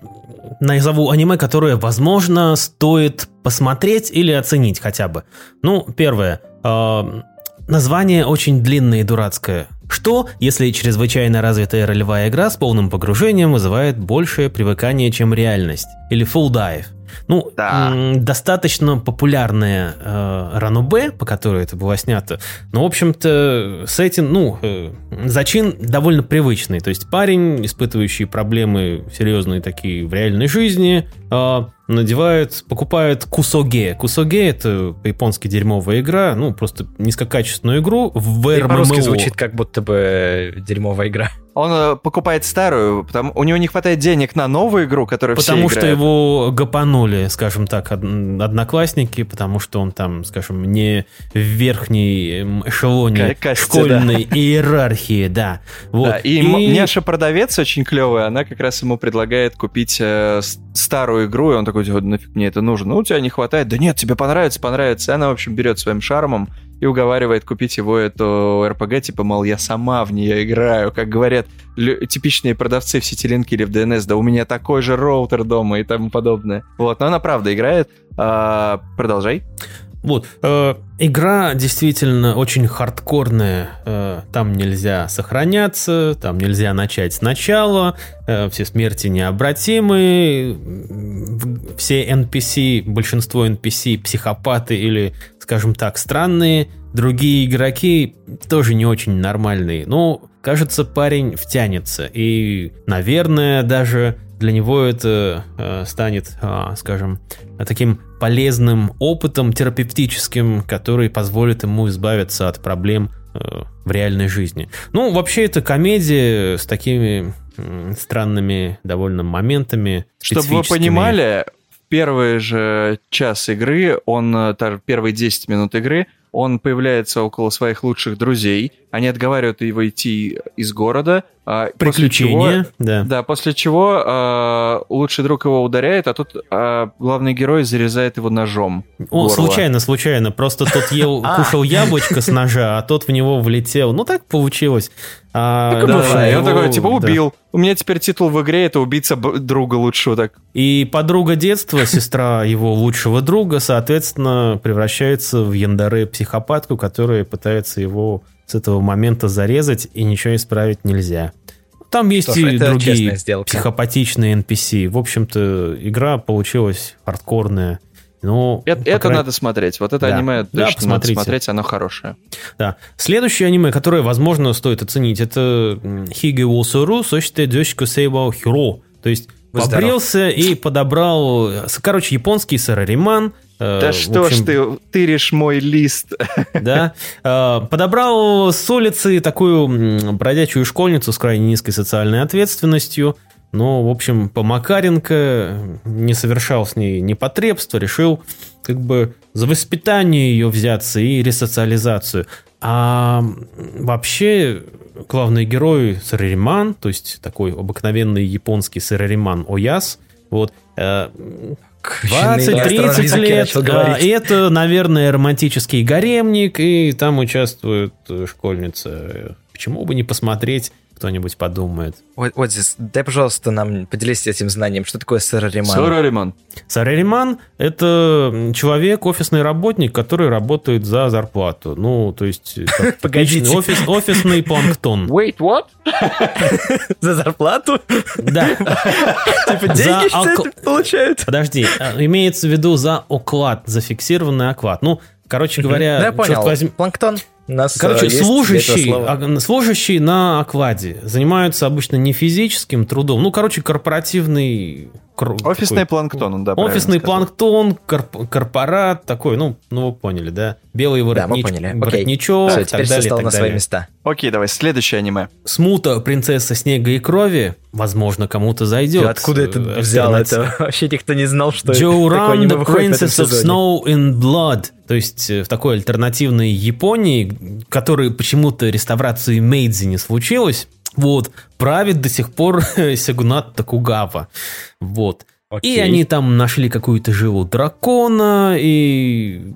Speaker 3: назову аниме, которое, возможно, стоит посмотреть или оценить хотя бы. Ну, первое. Название очень длинное и дурацкое. Что, если чрезвычайно развитая ролевая игра с полным погружением вызывает большее привыкание, чем реальность? Или full dive? Ну, да. достаточно популярная э, Ранобе, по которой это было снято. Но, в общем-то, с этим, ну, э, зачин довольно привычный. То есть парень, испытывающий проблемы серьезные такие в реальной жизни, э, надевают, покупают кусоге. Кусоге это по-японски дерьмовая игра, ну, просто низкокачественную игру в РММО.
Speaker 1: По-русски звучит как будто бы дерьмовая игра.
Speaker 2: Он э, покупает старую, потому у него не хватает денег на новую игру, которую
Speaker 3: потому
Speaker 2: все
Speaker 3: что его гапанули, скажем так, одноклассники, потому что он там, скажем, не в верхней эшелоне Касте, школьной да. иерархии, да.
Speaker 2: Вот. да и, и Няша-продавец очень клевая, она как раз ему предлагает купить э, старую игру, и он такой, нафиг мне это нужно? Ну, у тебя не хватает. Да нет, тебе понравится, понравится. И она, в общем, берет своим шармом и уговаривает купить его эту РПГ, типа, мол, я сама в нее играю. Как говорят типичные продавцы в Ситилинке или в DNS, да у меня такой же роутер дома и тому подобное. Вот, но она правда играет. А, продолжай.
Speaker 3: Вот. Э, игра действительно очень хардкорная. Э, там нельзя сохраняться, там нельзя начать сначала. Э, все смерти необратимы. Все NPC, большинство NPC психопаты или, скажем так, странные. Другие игроки тоже не очень нормальные. Но, кажется, парень втянется. И, наверное, даже для него это э, станет, э, скажем, таким полезным опытом терапевтическим, который позволит ему избавиться от проблем э, в реальной жизни. Ну, вообще, это комедия с такими странными довольно моментами.
Speaker 2: Чтобы вы понимали, первый же час игры, он, э, первые 10 минут игры, он появляется около своих лучших друзей, они отговаривают его идти из города.
Speaker 3: А Приключения,
Speaker 2: чего, да. Да, после чего а, лучший друг его ударяет, а тут а, главный герой зарезает его ножом.
Speaker 3: О, случайно, случайно. Просто тот ел, кушал яблочко с ножа, а тот в него влетел. Ну, так получилось. А,
Speaker 2: Так и
Speaker 3: да,
Speaker 2: бывает. И он
Speaker 3: его-
Speaker 2: такой, типа,
Speaker 3: да.
Speaker 2: убил. У меня теперь титул в игре, это убийца друга лучшего. Так.
Speaker 3: И подруга детства, сестра его лучшего друга, соответственно, превращается в яндаре-психопатку, которая пытается его с этого момента зарезать, и ничего исправить нельзя. Там есть и другие психопатичные NPC. В общем-то, игра получилась хардкорная. Но,
Speaker 2: Это, это
Speaker 3: крайней-
Speaker 2: надо смотреть. Вот это
Speaker 3: Да.
Speaker 2: аниме
Speaker 3: Да,
Speaker 2: точно надо
Speaker 3: посмотрите.
Speaker 2: смотреть, оно хорошее.
Speaker 3: Да. Следующее аниме, которое, возможно, стоит оценить, это м, Хиге Восуру, Сочите Дёшико Сейбао Хиро. То есть
Speaker 1: Будь
Speaker 3: побрился и подобрал, э, короче, японский сарариман. э,
Speaker 2: Да
Speaker 3: в
Speaker 2: что
Speaker 3: общем,
Speaker 2: ж ты тыришь мой лист?
Speaker 3: Да. Э, Подобрал с улицы такую бродячую школьницу с крайне низкой социальной ответственностью. Но, в общем, по Макаренко не совершал с ней непотребства, решил как бы за воспитание ее взяться и ресоциализацию. А вообще главный герой Сарариман, то есть такой обыкновенный японский Сарариман Ояс, вот, э, 20-30 лет. а, И это, наверное, романтический гаремник, и там участвует э, школьница. Почему бы не посмотреть, кто-нибудь подумает.
Speaker 1: Вот, вот здесь, дай, пожалуйста, нам поделись этим знанием. Что такое сарариман?
Speaker 2: Сорариман.
Speaker 3: Сарариман – это человек, офисный работник, который работает за зарплату. Ну, то есть... э,
Speaker 1: Погодите.
Speaker 3: Офис, офисный планктон.
Speaker 2: Wait, what?
Speaker 1: За зарплату?
Speaker 3: Да.
Speaker 1: Типа
Speaker 3: За
Speaker 1: деньги что получают?
Speaker 3: Подожди, а, имеется в виду за оклад, зафиксированный оклад. Ну, короче говоря,
Speaker 1: Да, я
Speaker 3: черт
Speaker 1: понял.
Speaker 3: возьми-
Speaker 1: Планктон. Нас
Speaker 3: Короче,
Speaker 1: э,
Speaker 3: служащий, служащий на окладе занимаются обычно не физическим трудом, ну, короче, корпоративный...
Speaker 2: Офисный
Speaker 3: такой-
Speaker 2: планктон, он, да,
Speaker 3: Офисный планктон, корп- корпорат такой, ну, ну, вы поняли, да? Белый
Speaker 1: Да, мы
Speaker 3: воротнич-
Speaker 1: поняли. Окей.
Speaker 3: воротничок, так
Speaker 1: теперь все
Speaker 3: далее,
Speaker 1: стало
Speaker 3: так
Speaker 1: на свои
Speaker 3: далее.
Speaker 1: места.
Speaker 2: Окей, давай, следующее аниме.
Speaker 3: Смута принцесса снега и крови, возможно, кому-то зайдет.
Speaker 1: Ты откуда это
Speaker 3: Э,
Speaker 1: взял?
Speaker 3: альтернатив-
Speaker 1: Это вообще никто не знал, что такое
Speaker 3: Joe
Speaker 1: аниме
Speaker 3: the
Speaker 1: выходит в этом
Speaker 3: Princess of. Snow in Blood. То есть э, в такой альтернативной Японии, которой почему-то реставрации Мейдзи не случилось, вот, правит до сих пор Сягунат Токугава. Вот. И
Speaker 1: Окей.
Speaker 3: они там нашли какую-то жилу дракона, и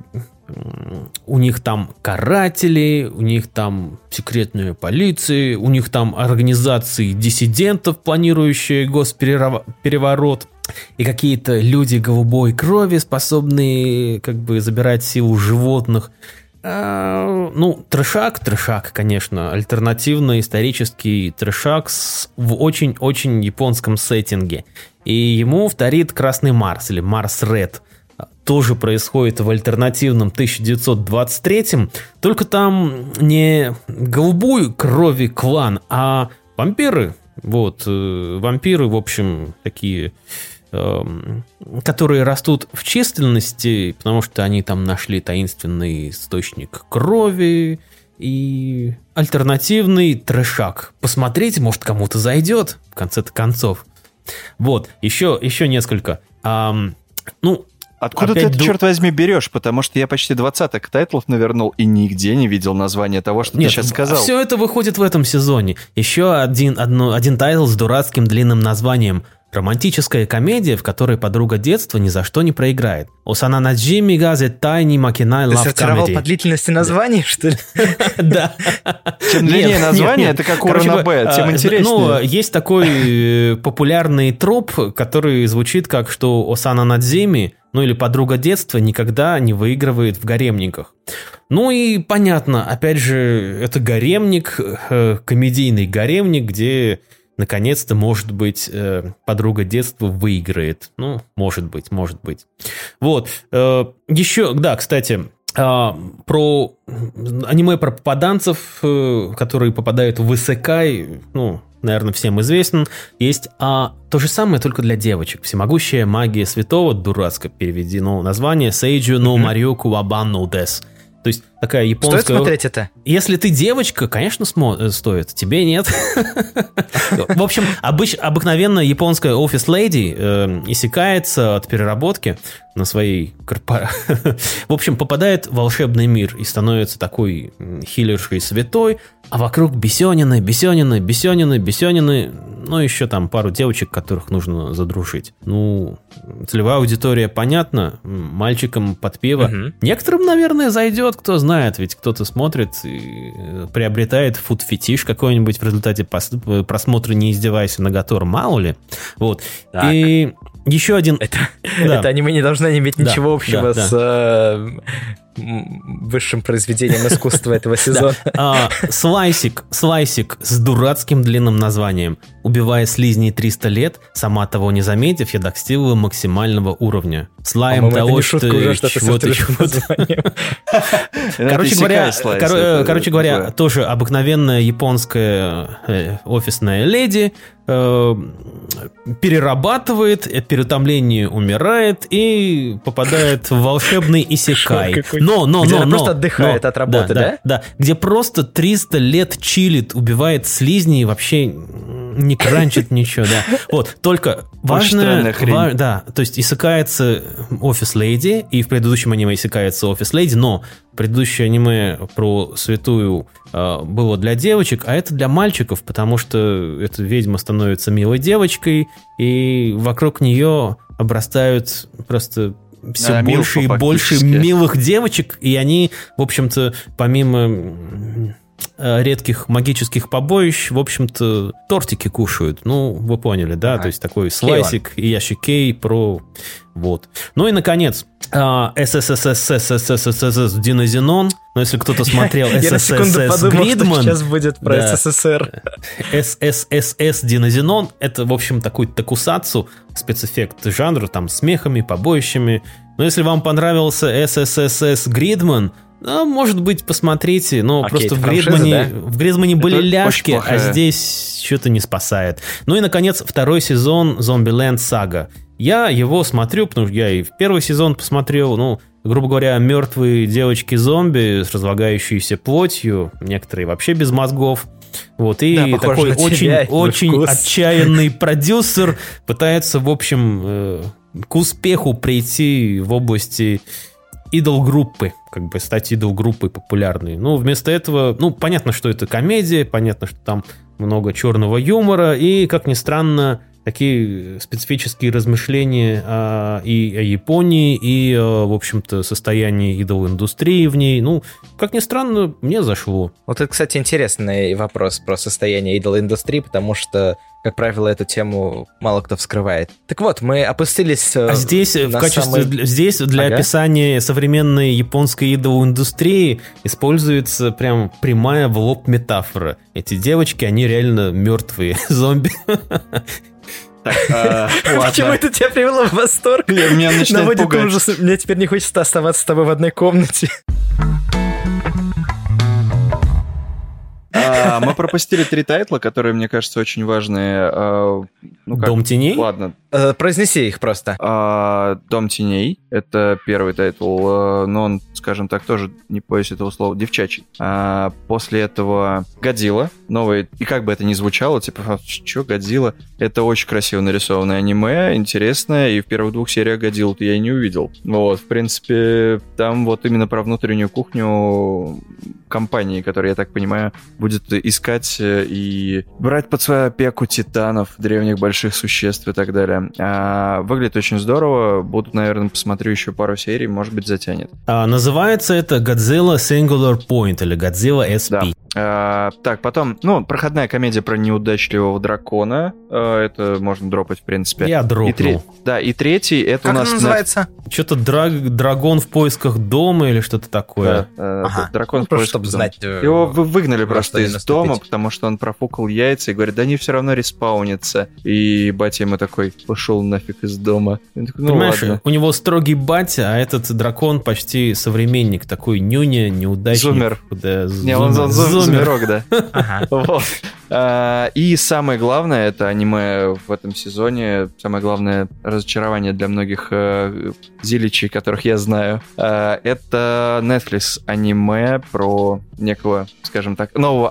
Speaker 3: у них там каратели, у них там секретная полиция, у них там организации диссидентов, планирующие госпереворот, и какие-то люди голубой крови, способные как бы забирать силу животных. А, Ну, трешак, трешак, конечно, альтернативно-исторический трешак с- в очень-очень японском сеттинге. И ему вторит Красный Марс или Марс Ред. Тоже происходит в альтернативном 1923 только там не голубой крови клан, а вампиры. Вот, э, вампиры, в общем, такие эм, которые растут в численности, потому что они там нашли таинственный источник крови и альтернативный трешак. Посмотреть, может, кому-то зайдет, в конце-то концов. Вот, еще, еще несколько. Ам, ну,
Speaker 2: Откуда
Speaker 3: Опять
Speaker 2: ты это,
Speaker 3: ду-
Speaker 2: черт возьми, берешь? Потому что я почти двадцаток тайтлов навернул и нигде не видел названия того, что
Speaker 3: Нет,
Speaker 2: ты сейчас сказал.
Speaker 3: все это выходит в этом сезоне. Еще один, одно, один тайтл с дурацким длинным названием Романтическая комедия, в которой подруга детства ни за что не проиграет. Осана Наджими Газе Тайни Макинай
Speaker 1: Ты
Speaker 3: Лав
Speaker 1: сортировал
Speaker 3: Comedy.
Speaker 1: по длительности названий, что ли?
Speaker 3: Да.
Speaker 2: Чем длиннее название, это как у
Speaker 3: Короче,
Speaker 2: Ранобэ, тем
Speaker 3: а,
Speaker 2: интереснее.
Speaker 3: Ну, есть такой э, популярный троп, который звучит как, что Осана Надземи, ну или подруга детства, никогда не выигрывает в гаремниках. Ну и понятно, опять же, это гаремник, э, комедийный гаремник, где наконец-то, может быть, э, подруга детства выиграет. Ну, может быть, может быть. Вот. э, еще, да, кстати, а, про аниме про попаданцев, э, которые попадают в Исекай, ну, наверное, всем известен, есть а, то же самое, только для девочек. Всемогущая магия святого, дурацко переведено название, Сейджу но Мариоку Вабанну Дес. То есть такая японская...
Speaker 1: Стоит смотреть это?
Speaker 3: Если ты девочка, конечно, смо- э, стоит. Тебе нет. В общем, обыкновенная японская офис-леди э, иссякается от переработки на своей корпора... В общем, попадает в волшебный мир и становится такой м, хиллершей святой, а вокруг бесенины, бесенины, бесенины, бесенины, ну, еще там пару девочек, которых нужно задружить. Ну, целевая аудитория понятна, м, мальчикам под пиво.
Speaker 1: Мгм.
Speaker 3: Некоторым, наверное, зайдет, кто знает. ведь кто-то смотрит и э, приобретает фуд-фетиш какой-нибудь в результате пос- просмотра «Не издевайся на Гатор», мало ли. Вот.
Speaker 1: Так.
Speaker 3: И еще один...
Speaker 1: Это,
Speaker 3: Да.
Speaker 1: это аниме не должно иметь
Speaker 3: Да,
Speaker 1: ничего общего
Speaker 3: да,
Speaker 1: с э, высшим произведением искусства этого сезона.
Speaker 3: А, слайсик, слайсик с дурацким длинным названием. Убивая слизней 300 лет, сама того не заметив, я достигла максимального уровня. Слайм
Speaker 1: это
Speaker 3: того,
Speaker 1: что
Speaker 3: чего-то, чего-то.
Speaker 1: название.
Speaker 3: Короче говоря, коро- короче говоря, тоже обыкновенная японская э, офисная леди э, перерабатывает, от переутомления умирает и попадает в волшебный исекай. Но, но,
Speaker 1: Где
Speaker 3: но,
Speaker 1: она
Speaker 3: но,
Speaker 1: просто отдыхает
Speaker 3: но,
Speaker 1: от работы, да?
Speaker 3: Да, где просто 300 лет чилит, убивает слизней и вообще не кранчит ничего, да. Вот, только важно... ва- да, то есть иссякается офис леди, и в предыдущем аниме иссякается офис леди, но предыдущее аниме про святую э, было для девочек, а это для мальчиков, потому что эта ведьма становится милой девочкой, и вокруг нее обрастают просто все
Speaker 2: Да,
Speaker 3: больше и больше милых девочек, и они, в общем-то, помимо редких магических побоищ, в общем-то, тортики кушают. Ну, вы поняли, да?
Speaker 1: Ага.
Speaker 3: То есть такой слайсик и ящикей про... Вот. Ну и, наконец, а, СССС Динозенон. Но если кто-то смотрел
Speaker 1: что
Speaker 3: Гридман,
Speaker 1: сейчас будет про. СССР.
Speaker 3: СССС Динозенон это, в общем, такой такусацу, спецэффект жанра, там, смехами, побоищами. Но если вам понравился СССС Гридман, ну, может быть, посмотрите. Но
Speaker 1: Окей,
Speaker 3: просто
Speaker 1: это
Speaker 3: в Гридмане,
Speaker 1: да?
Speaker 3: в Гридмане были
Speaker 2: очень
Speaker 3: ляжки, а здесь что-то не спасает. Ну и, наконец, второй сезон Zombieland Saga. Я его смотрю, потому что я и в первый сезон посмотрел, ну, грубо говоря, мертвые девочки-зомби с разлагающейся плотью, некоторые вообще без мозгов. Вот, и
Speaker 1: Да,
Speaker 3: такой
Speaker 1: на
Speaker 3: очень,
Speaker 1: тебя и твой
Speaker 3: очень
Speaker 1: вкус.
Speaker 3: отчаянный продюсер пытается, в общем, э, к успеху прийти в области идол-группы, как бы стать идол-группой популярной. Ну, вместо этого, ну, понятно, что это комедия, понятно, что там много черного юмора, и, как ни странно, такие специфические размышления о- и о Японии, и, о, в общем-то, состоянии идол-индустрии в ней. Ну, как ни странно, мне зашло.
Speaker 1: Вот это, кстати, интересный вопрос про состояние идол-индустрии, потому что, как правило, эту тему мало кто вскрывает. Так вот, мы опустились... э,
Speaker 3: А здесь э, в качестве
Speaker 1: самый-
Speaker 3: здесь для
Speaker 1: Ага.
Speaker 3: описания современной японской идол-индустрии используется прям прямая в лоб метафора. Эти девочки, они реально мертвые зомби.
Speaker 2: А,
Speaker 1: Почему это тебя привело в восторг?
Speaker 2: Меня начинает пугать.
Speaker 1: Мне теперь не хочется оставаться с тобой в одной комнате.
Speaker 2: Мы пропустили три тайтла, которые, мне кажется, очень важные. А, Ну как,
Speaker 3: Дом теней?
Speaker 2: ладно.
Speaker 1: Э, Произнеси их просто.
Speaker 2: А, Дом теней — это первый тайтл, а, но он, скажем так, тоже не боюсь этого слова, девчачий. А, После этого Годзилла, новый, и как бы это ни звучало, типа, что Годзилла? Это очень красиво нарисованное аниме, интересное, и в первых двух сериях Годзиллу я и не увидел. Вот, в принципе, там вот именно про внутреннюю кухню компании, которая, я так понимаю, будет искать э, и брать под свою опеку титанов, древних больших существ и так далее. А, выглядит очень здорово. Буду, наверное, посмотрю еще пару серий, может быть, затянет.
Speaker 3: А, называется это Godzilla Singular Point или Godzilla SP.
Speaker 2: Да. А, так, потом, ну, проходная комедия про неудачливого дракона. А, это можно дропать, в принципе.
Speaker 3: Я
Speaker 2: И тре-
Speaker 3: дропнул.
Speaker 2: Да, и третий, это
Speaker 1: Как
Speaker 2: у нас... на-
Speaker 1: называется?
Speaker 3: Что-то драг- драгон в поисках дома или что-то такое.
Speaker 2: Да, э,
Speaker 1: Ага.
Speaker 2: дракон
Speaker 1: Ну,
Speaker 2: в
Speaker 1: просто
Speaker 2: поисках
Speaker 1: чтобы
Speaker 2: дома.
Speaker 1: знать. э,
Speaker 2: Его вы- выгнали просто из
Speaker 1: наступить.
Speaker 2: дома, потому что он профукал яйца и говорит, да они все равно респаунятся. И батя ему такой, пошел нафиг из дома. Такой, ну
Speaker 3: Понимаешь,
Speaker 2: ладно.
Speaker 3: у него строгий батя, а этот дракон почти современник, такой нюня, неудачник.
Speaker 2: Зумер.
Speaker 3: Да,
Speaker 2: Не, он, он,
Speaker 3: зумер.
Speaker 2: Зумерок, да.
Speaker 1: Ага.
Speaker 2: Вот. А, И самое главное, это аниме в этом сезоне, самое главное разочарование для многих э, зиличей, которых я знаю, а, это Netflix аниме про некого, скажем так, нового.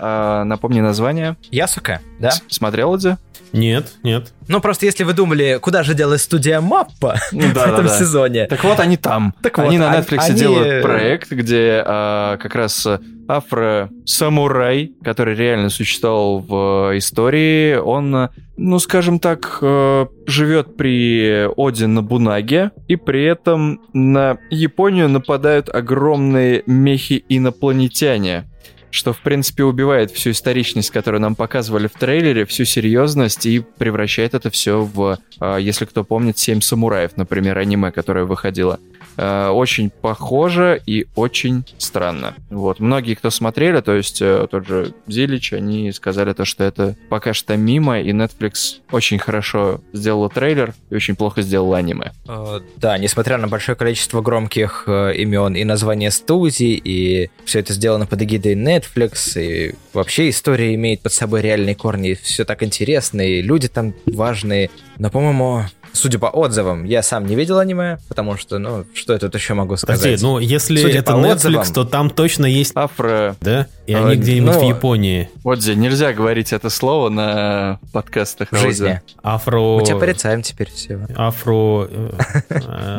Speaker 2: А, Напомни название.
Speaker 1: Ясука, да?
Speaker 2: С- Смотрел, Эдди?
Speaker 3: Нет, нет.
Speaker 1: Ну, просто если вы думали, куда же делает студия Маппа
Speaker 2: Ну
Speaker 1: в
Speaker 2: да, да,
Speaker 1: этом
Speaker 2: да.
Speaker 1: сезоне.
Speaker 2: Так вот, они там.
Speaker 1: Так
Speaker 2: они
Speaker 1: вот,
Speaker 2: на
Speaker 1: они-
Speaker 2: Netflix
Speaker 1: они-
Speaker 2: делают проект, где а, как раз афро-самурай, который реально существовал в э, истории, он, э, ну, скажем так, э, живет при Оде Набунаге, и при этом на Японию нападают огромные мехи-инопланетяне что, в принципе, убивает всю историчность, которую нам показывали в трейлере, всю серьезность и превращает это все в, а, если кто помнит, «Семь самураев», например, аниме, которое выходило. А, Очень похоже и очень странно. Вот. Многие, кто смотрели, то есть э, тот же Зилич, они сказали то, что это пока что мимо, и Netflix очень хорошо сделала трейлер и очень плохо сделала аниме.
Speaker 1: Э, Да, несмотря на большое количество громких э, имен и названия студий, и все это сделано под эгидой Netflix, и вообще история имеет под собой реальные корни, все так интересно, и люди там важные. Но, по-моему, судя по отзывам, я сам не видел аниме, потому что, ну, что я тут еще могу сказать?
Speaker 3: Подожди, ну если
Speaker 1: Судя
Speaker 3: это
Speaker 1: по
Speaker 3: Netflix,
Speaker 1: отзывам-
Speaker 3: то там точно есть,
Speaker 2: Афро...
Speaker 3: да? И
Speaker 1: А,
Speaker 3: они где-нибудь
Speaker 1: ну,
Speaker 3: в Японии.
Speaker 2: Отзи, нельзя говорить это слово на подкастах.
Speaker 1: в жизни.
Speaker 3: Афро...
Speaker 1: Мы тебя порицаем теперь все.
Speaker 3: Афро... э, э,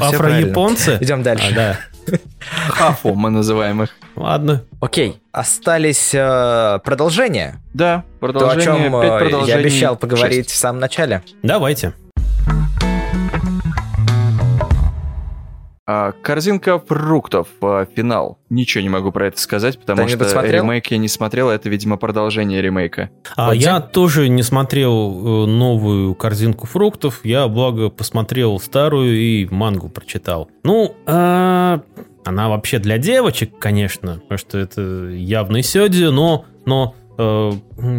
Speaker 3: афро-японцы.
Speaker 1: Идем дальше.
Speaker 2: Хафу мы называем их.
Speaker 3: Ладно.
Speaker 1: Окей, остались э, продолжения.
Speaker 2: Да,
Speaker 1: То, о
Speaker 2: продолжение,
Speaker 1: чем э, я обещал поговорить
Speaker 2: шесть.
Speaker 1: в самом начале.
Speaker 3: Давайте.
Speaker 2: Корзинка фруктов, а, финал. Ничего не могу про это сказать, потому
Speaker 1: Ты
Speaker 2: что
Speaker 1: досмотрел?
Speaker 2: ремейк я не смотрел, это, видимо, продолжение ремейка.
Speaker 3: А,
Speaker 1: Хотя-
Speaker 3: я тоже не смотрел э, новую корзинку фруктов. Я, благо, посмотрел старую и мангу прочитал. Ну, а, она вообще для девочек, конечно, потому что это явный сёдзи, но, но э,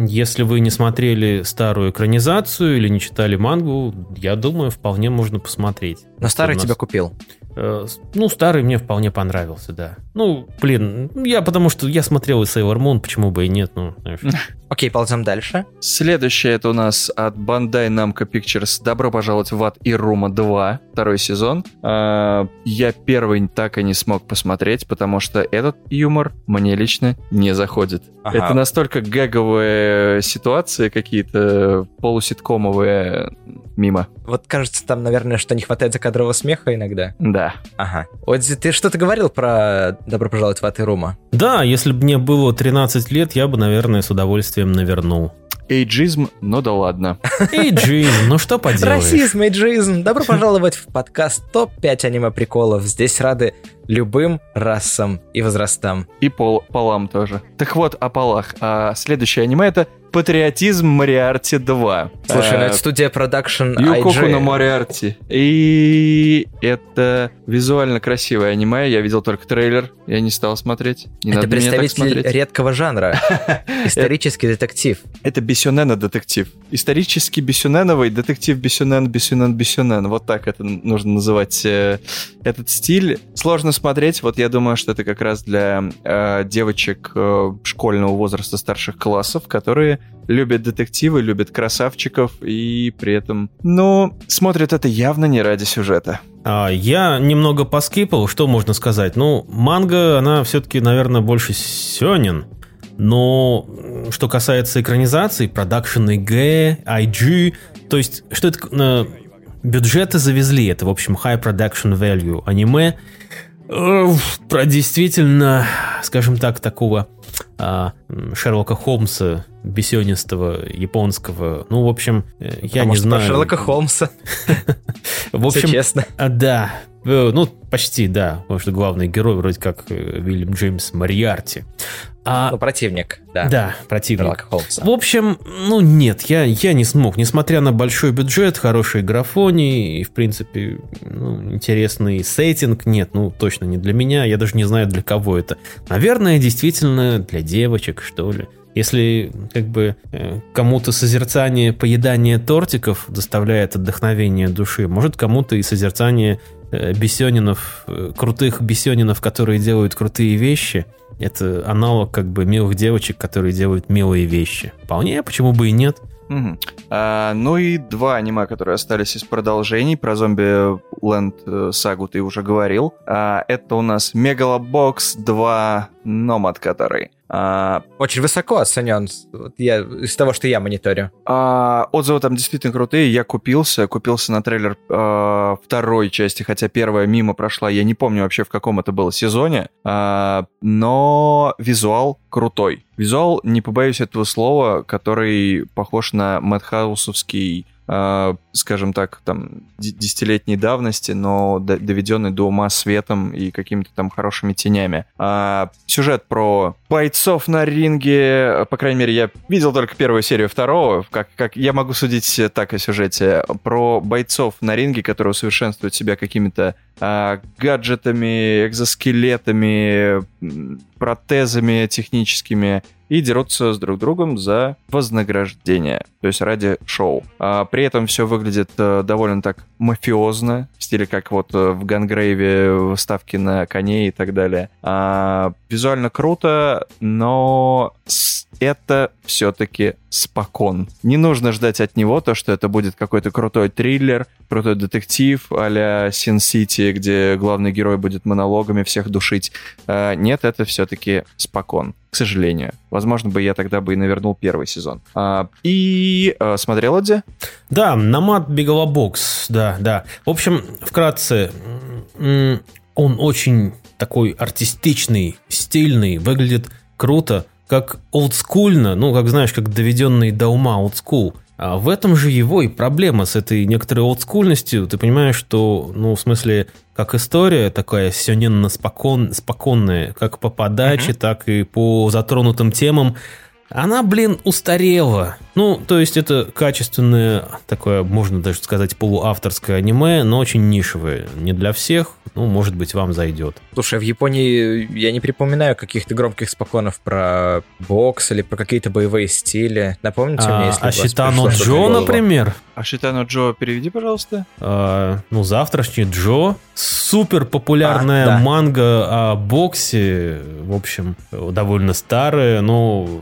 Speaker 3: если вы не смотрели старую экранизацию или не читали мангу, я думаю, вполне можно посмотреть.
Speaker 1: Но старый
Speaker 3: нас-
Speaker 1: тебя купил.
Speaker 3: Э, Ну, старый мне вполне понравился, да. Ну, блин, я потому что я смотрел и Sailor Moon, почему бы и нет, ну, знаешь.
Speaker 1: Окей, ползем дальше.
Speaker 2: Следующее это у нас от Bandai Namco Pictures «Добро пожаловать в ад и Рума 2», второй сезон. А, Я первый так и не смог посмотреть, потому что этот юмор мне лично не заходит.
Speaker 1: Ага.
Speaker 2: Это настолько гэговые ситуации какие-то, полуситкомовые, мимо.
Speaker 1: Вот кажется, там, наверное, что не хватает закадрового смеха иногда.
Speaker 2: Да.
Speaker 1: Ага. Отзи, ты что-то говорил про «Добро пожаловать в ад и Рума»?
Speaker 3: Да, если бы мне было 13 лет, я бы, наверное, с удовольствием навернул.
Speaker 2: Эйджизм, ну да ладно.
Speaker 3: Эй, Джин, ну что поделаешь?
Speaker 1: Расизм, эйджизм. Добро пожаловать в подкаст ТОП-5 аниме-приколов. Здесь рады любым расам и возрастам.
Speaker 2: И пол, полам тоже. Так вот, о полах. А следующее аниме это «Патриотизм Мариарти 2».
Speaker 1: Слушай, ну
Speaker 2: А,
Speaker 1: это студия продакшн
Speaker 2: Юкоку на
Speaker 1: IG.
Speaker 2: Мориарти. И это визуально красивое аниме. Я видел только трейлер. Я не стал смотреть. Не
Speaker 1: Это представитель
Speaker 2: смотреть.
Speaker 1: редкого жанра. Исторический детектив.
Speaker 2: Это Бесюнена детектив. Исторически Бесюненовый детектив Бесюнен, Бесюнен, Бесюнен. Вот так это нужно называть э, этот стиль. Сложно смотреть. Вот я думаю, что это как раз для э, девочек э, школьного возраста старших классов, которые любят детективы, любят красавчиков и при этом, ну, смотрят это явно не ради сюжета.
Speaker 3: А, я немного поскипал, что можно сказать? Ну, манга, она все-таки, наверное, больше сёнин. Но что касается экранизации, продакшн ИГ, IG, то есть, что это... э, бюджеты завезли, это, в общем, high production value аниме. Э, Про действительно, скажем так, такого а, Шерлока Холмса, бесенистого, японского. Ну, в общем, э, я
Speaker 1: А
Speaker 3: не
Speaker 1: может,
Speaker 3: знаю.
Speaker 1: Шерлока Холмса.
Speaker 3: В общем,
Speaker 1: честно.
Speaker 3: да. Э, Ну, почти, да. Потому что главный герой вроде как э, Вильям Джеймс Мариарти. А,
Speaker 1: Ну, противник, да.
Speaker 3: да, противник. В общем, ну нет, я, я не смог. Несмотря на большой бюджет, хорошие графони и, в принципе, ну, интересный сеттинг, нет, ну точно не для меня. Я даже не знаю, для кого это. Наверное, действительно для девочек, что ли. Если как бы э, кому-то созерцание поедания тортиков доставляет отдохновение души, может кому-то и созерцание э, бесенинов, э, крутых бесенинов, которые делают крутые вещи, это аналог как бы милых девочек, которые делают милые вещи. Вполне, почему бы и нет.
Speaker 2: Мгм. А, ну и два аниме, которые остались из продолжений. Про зомби Ленд э, сагу ты уже говорил. А, это у нас Мегалобокс 2 Номад, который.
Speaker 1: А, Очень высоко оценен вот я, из того, что я мониторю.
Speaker 2: А, отзывы там действительно крутые. Я купился, купился на трейлер а, второй части, хотя первая мимо прошла. Я не помню вообще, в каком это было сезоне. А, но визуал крутой. Визуал, не побоюсь этого слова, который похож на Мэтхаусовский скажем так, там, десятилетней давности, но доведенный до ума светом и какими-то там хорошими тенями. А, сюжет про бойцов на ринге, по крайней мере, я видел только первую серию второго, как, как я могу судить так о сюжете, про бойцов на ринге, которые усовершенствуют себя какими-то а, гаджетами, экзоскелетами, протезами техническими и дерутся с друг другом за вознаграждение, то есть ради шоу. А при этом все выглядит а, довольно так мафиозно, в стиле как вот э, в Гангрейве ставки на коней и так далее. А, визуально круто, но это все-таки спокон. Не нужно ждать от него то, что это будет какой-то крутой триллер, крутой детектив а-ля City, где главный герой будет монологами всех душить. А, нет, это все-таки спокон, к сожалению. Возможно, бы я тогда бы и навернул первый сезон. А, и а, смотрел Эдди?
Speaker 3: Да, Намат Бегалобокс, да, да. В общем, вкратце, он очень такой артистичный, стильный, выглядит круто, как олдскульно, ну, как знаешь, как доведенный до ума олдскул. А в этом же его и проблема с этой некоторой олдскульностью. Ты понимаешь, что, ну, в смысле, как история такая сёненно спокон, споконная, как по подаче, uh-huh. так и по затронутым темам, она, блин, устарела. Ну, то есть это качественное, такое, можно даже сказать, полуавторское аниме, но очень нишевое. Не для всех, ну, может быть, вам зайдет.
Speaker 1: Слушай, в Японии я не припоминаю каких-то громких споконов про бокс или про какие-то боевые стили. Напомните а, мне, если
Speaker 3: А Шитано Джо, например?
Speaker 2: А Шитано Джо переведи, пожалуйста.
Speaker 3: А, ну, завтрашний Джо. Супер популярная а, да. манга о боксе. В общем, довольно старая, но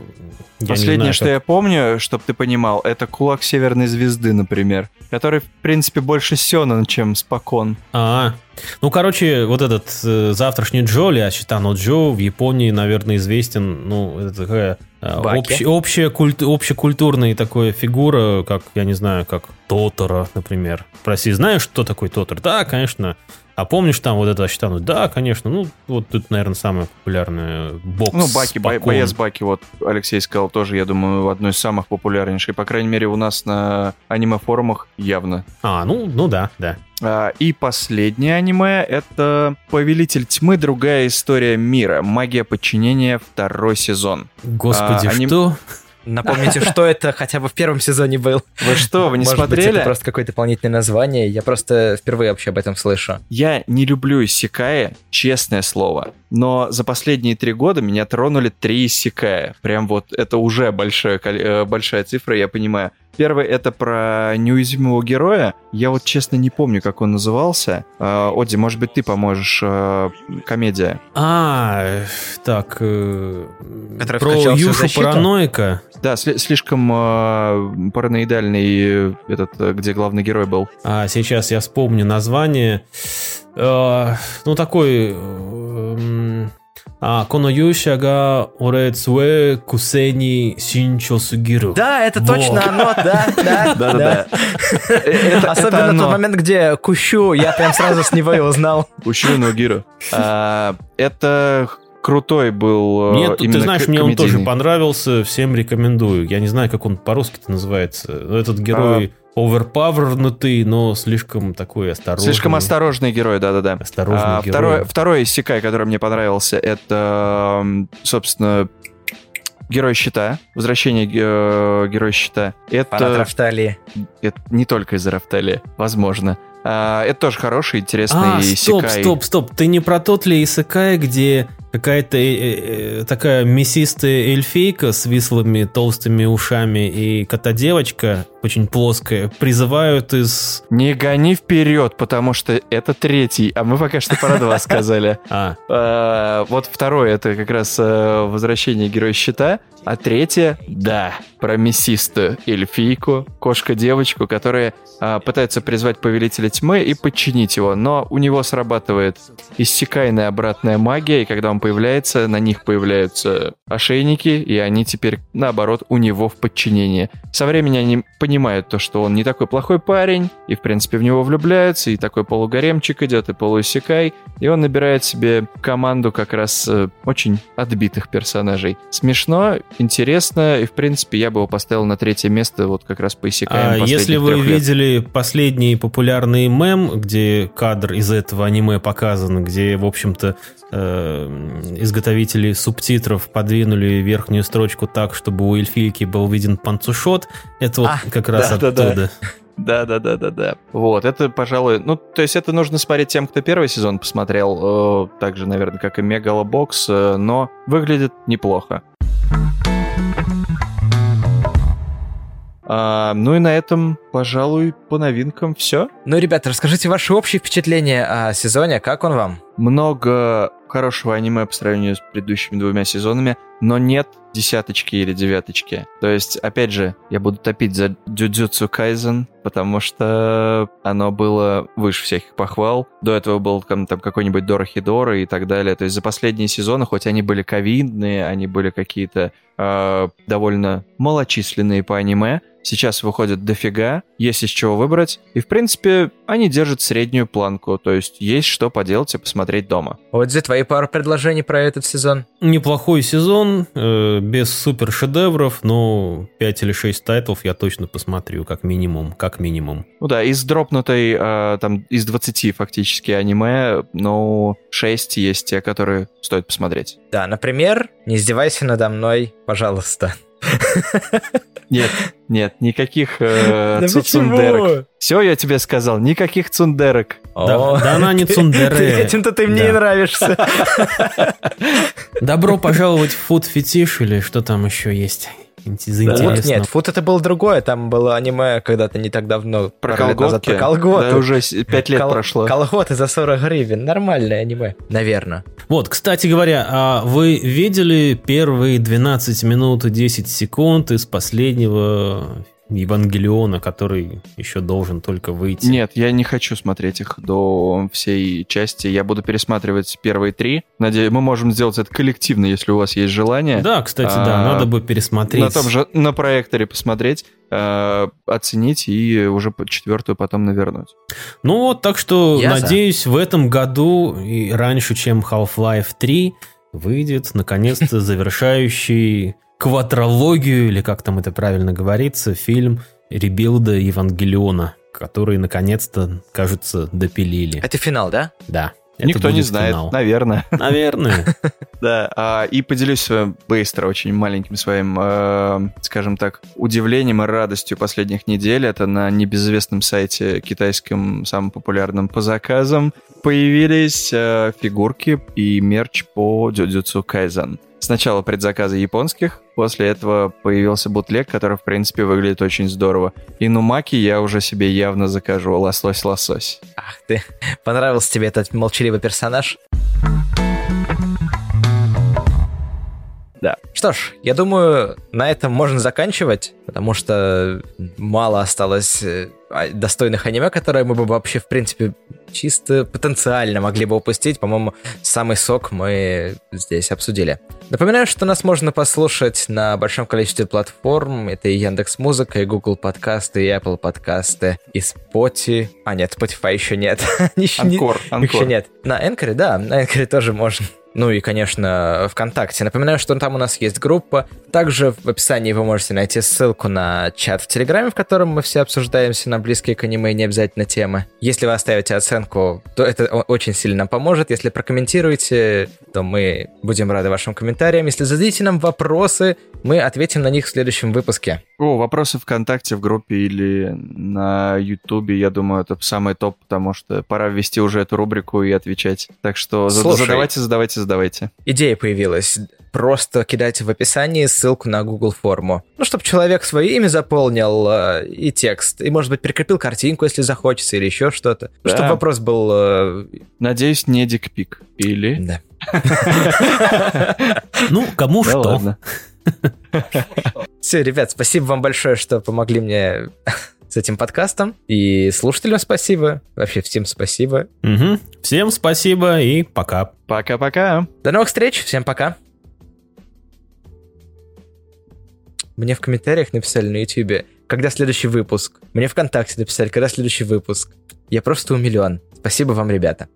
Speaker 2: Последнее, знаю, что как... я помню, чтобы ты понимал, это кулак Северной Звезды, например, который, в принципе, больше Сёнэн, чем Спокон.
Speaker 3: А, ну, короче, вот этот э, завтрашний Джо, или Ачитано Джо в Японии, наверное, известен, ну, это такая э, общ, общая, культ, общекультурная такая фигура, как, я не знаю, как Тотора, например. Спроси, знаешь, что такое Тотор? Да, конечно, а помнишь там вот это Ащитану? Да, конечно. Ну, вот тут, наверное, самое популярное бокс.
Speaker 2: Ну, Баки, бо- боец Баки, вот Алексей сказал, тоже, я думаю, одной из самых популярнейших. По крайней мере, у нас на аниме-форумах явно.
Speaker 3: А, ну, ну да, да.
Speaker 2: А, и последнее аниме — это «Повелитель тьмы. Другая история мира. Магия подчинения. Второй сезон».
Speaker 3: Господи, а, аним... что?
Speaker 1: Напомните, что это хотя бы в первом сезоне был.
Speaker 2: Вы что, вы не Может смотрели? Быть,
Speaker 1: это просто какое-то дополнительное название. Я просто впервые вообще об этом слышу.
Speaker 2: Я не люблю Исикая, честное слово. Но за последние три года меня тронули три Исикая. Прям вот это уже большая, э, большая цифра, я понимаю. Первый это про неуязвимого героя. Я вот честно не помню, как он назывался. Э, Оди, может быть, ты поможешь. Э, комедия.
Speaker 3: А, так. Э, про Юшу Параноика.
Speaker 2: Да, слишком э, параноидальный этот, где главный герой был.
Speaker 3: А, сейчас я вспомню название. Э, ну, такой... Э, а, Коноюша га оре цуэ кусени синчо сугиру.
Speaker 1: Да, это точно оно, да, да, да, да. Особенно тот момент, где Кущу, я прям сразу с него и узнал.
Speaker 2: Кущу Ногиру. А, это крутой был.
Speaker 3: Э, мне, ты знаешь, мне он тоже понравился, всем рекомендую. Я не знаю, как он по-русски-то называется. Этот герой а... оверпавернутый, но слишком такой осторожный.
Speaker 2: Слишком осторожный герой, да-да-да.
Speaker 3: Осторожный а, герой.
Speaker 2: Второй, второй Сикай, который мне понравился, это, собственно, Герой щита. Возвращение э, Героя щита. Это...
Speaker 1: Парад Рафталии.
Speaker 2: Это не только из-за Рафталии, возможно. А, это тоже хороший, интересный а,
Speaker 3: стоп, Исекай. стоп, стоп. Ты не про тот ли Исекай, где какая-то э, э, такая мясистая эльфейка с вислыми толстыми ушами и кота-девочка очень плоское, призывают из...
Speaker 2: Не гони вперед, потому что это третий, а мы пока что про два сказали.
Speaker 3: А,
Speaker 2: А, Вот второе, это как раз э, возвращение Героя Щита, а третье, да, про мясистую эльфийку, кошка-девочку, которая а, пытается призвать Повелителя Тьмы и подчинить его, но у него срабатывает иссякайная обратная магия, и когда он появляется, на них появляются ошейники, и они теперь, наоборот, у него в подчинении. Со временем они понимают то, что он не такой плохой парень, и, в принципе, в него влюбляются, и такой полугаремчик идет, и полуиссякай, и он набирает себе команду как раз э, очень отбитых персонажей. Смешно, интересно, и, в принципе, я бы его поставил на третье место, вот как раз по
Speaker 3: а если вы
Speaker 2: трех лет.
Speaker 3: видели последний популярный мем, где кадр из этого аниме показан, где, в общем-то, э, изготовители субтитров подвинули верхнюю строчку так, чтобы у эльфийки был виден панцушот, это вот
Speaker 1: А,
Speaker 3: как раз
Speaker 2: да-да-да.
Speaker 3: оттуда.
Speaker 2: Да, да, да, да, да. Вот, это, пожалуй, ну, то есть это нужно смотреть тем, кто первый сезон посмотрел, э, так же, наверное, как и Мегалобокс, э, но выглядит неплохо. А, ну и на этом, пожалуй, по новинкам все.
Speaker 1: Ну, ребята, расскажите ваши общие впечатления о сезоне, как он вам?
Speaker 2: Много хорошего аниме по сравнению с предыдущими двумя сезонами, но нет десяточки или девяточки. То есть, опять же, я буду топить за Джуджутсу Кайзен, потому что оно было выше всяких похвал. До этого был там, там какой-нибудь Дорохидора и так далее. То есть за последние сезоны, хоть они были ковидные, они были какие-то э, довольно малочисленные по аниме, сейчас выходят дофига, есть из чего выбрать. И, в принципе, они держат среднюю планку, то есть есть что поделать и посмотреть дома.
Speaker 1: Вот за твои пару предложений про этот сезон.
Speaker 3: Неплохой сезон, э, без супер шедевров, но 5 или 6 тайтлов я точно посмотрю, как минимум, как минимум.
Speaker 2: Ну да, из дропнутой, э, там, из 20 фактически аниме, ну, 6 есть те, которые стоит посмотреть.
Speaker 1: Да, например, не издевайся надо мной, пожалуйста.
Speaker 2: Нет, нет, никаких э,
Speaker 1: Да
Speaker 2: цундерок. Все, я тебе сказал, никаких цундерок.
Speaker 3: Да, да она не
Speaker 1: ты- Этим-то ты мне
Speaker 3: Да.
Speaker 1: и нравишься.
Speaker 3: Добро пожаловать в фуд фетиш или что там еще есть
Speaker 1: Вот
Speaker 3: интересного.
Speaker 1: нет, фут это было другое, там было аниме когда-то не так давно.
Speaker 2: Про
Speaker 1: назад,
Speaker 2: колготки?
Speaker 1: Про колготы.
Speaker 2: Да, уже 5 лет
Speaker 1: Кол-
Speaker 2: прошло.
Speaker 1: Колготы за 40 гривен, нормальное аниме. Наверное.
Speaker 3: Вот, кстати говоря, а вы видели первые 12 минут и 10 секунд из последнего Евангелиона, который еще должен только выйти?
Speaker 2: Нет, я не хочу смотреть их до всей части. Я буду пересматривать первые три. Надеюсь, мы можем сделать это коллективно, если у вас есть желание.
Speaker 3: Да, кстати, да,
Speaker 2: А,
Speaker 3: надо бы пересмотреть.
Speaker 2: На том же, на проекторе посмотреть, э, оценить и уже четвертую потом навернуть.
Speaker 3: Ну вот, так что,
Speaker 1: Я за.
Speaker 3: надеюсь, в этом году и раньше, чем Half-Life 3, выйдет, наконец-то, завершающий квадрологию, или как там это правильно говорится, фильм «Ребилда Евангелиона», который, наконец-то, кажется, допилили.
Speaker 1: Это финал, да?
Speaker 3: Да. это
Speaker 2: Никто не знает,
Speaker 3: финал.
Speaker 2: наверное.
Speaker 3: Наверное.
Speaker 2: Да, а, и поделюсь э, быстро, очень маленьким своим, э, скажем так, удивлением и радостью последних недель. Это на небезызвестном сайте китайском, самым популярным по заказам, появились э, фигурки и мерч по Джуджутсу Кайзен. Сначала предзаказы японских, после этого появился бутлег, который, в принципе, выглядит очень здорово. И нумаки я уже себе явно закажу, лосось-лосось.
Speaker 1: Ах ты. Понравился тебе этот молчаливый персонаж?
Speaker 2: Да.
Speaker 1: Что ж, я думаю, на этом можно заканчивать, потому что мало осталось э, достойных аниме, которые мы бы вообще, в принципе, чисто потенциально могли бы упустить. По-моему, самый сок мы здесь обсудили. Напоминаю, что нас можно послушать на большом количестве платформ. Это и Яндекс Музыка, и Google подкасты, и Apple подкасты, и Spotify. А, нет, Spotify еще нет.
Speaker 2: Анкор,
Speaker 1: Еще нет. На Энкоре, да, на Энкоре тоже можно. Ну и, конечно, ВКонтакте. Напоминаю, что там у нас есть группа. Также в описании вы можете найти ссылку на чат в Телеграме, в котором мы все обсуждаемся на близкие к аниме и не обязательно темы. Если вы оставите оценку, то это очень сильно нам поможет. Если прокомментируете, то мы будем рады вашим комментариям. Если зададите нам вопросы, мы ответим на них в следующем выпуске.
Speaker 2: О, вопросы ВКонтакте в группе или на Ютубе, я думаю, это самый топ, потому что пора ввести уже эту рубрику и отвечать. Так что
Speaker 1: Слушай,
Speaker 2: задавайте, задавайте, задавайте.
Speaker 1: Идея появилась. Просто кидайте в описании ссылку на Google форму. Ну, чтобы человек свое имя заполнил э, и текст. И, может быть, прикрепил картинку, если захочется, или еще что-то. Ну,
Speaker 2: Да.
Speaker 1: чтобы вопрос был... э,
Speaker 2: Надеюсь, не дикпик. Или...
Speaker 1: да.
Speaker 3: Ну, кому что.
Speaker 1: Все, ребят, спасибо вам большое, что помогли мне с этим подкастом. И слушателям спасибо. Вообще всем спасибо.
Speaker 3: Мгм. Всем спасибо и пока.
Speaker 2: Пока-пока.
Speaker 1: До новых встреч. Всем пока. Мне в комментариях написали на YouTube, когда следующий выпуск. Мне ВКонтакте написали, когда следующий выпуск. Я просто умилен. Спасибо вам, ребята.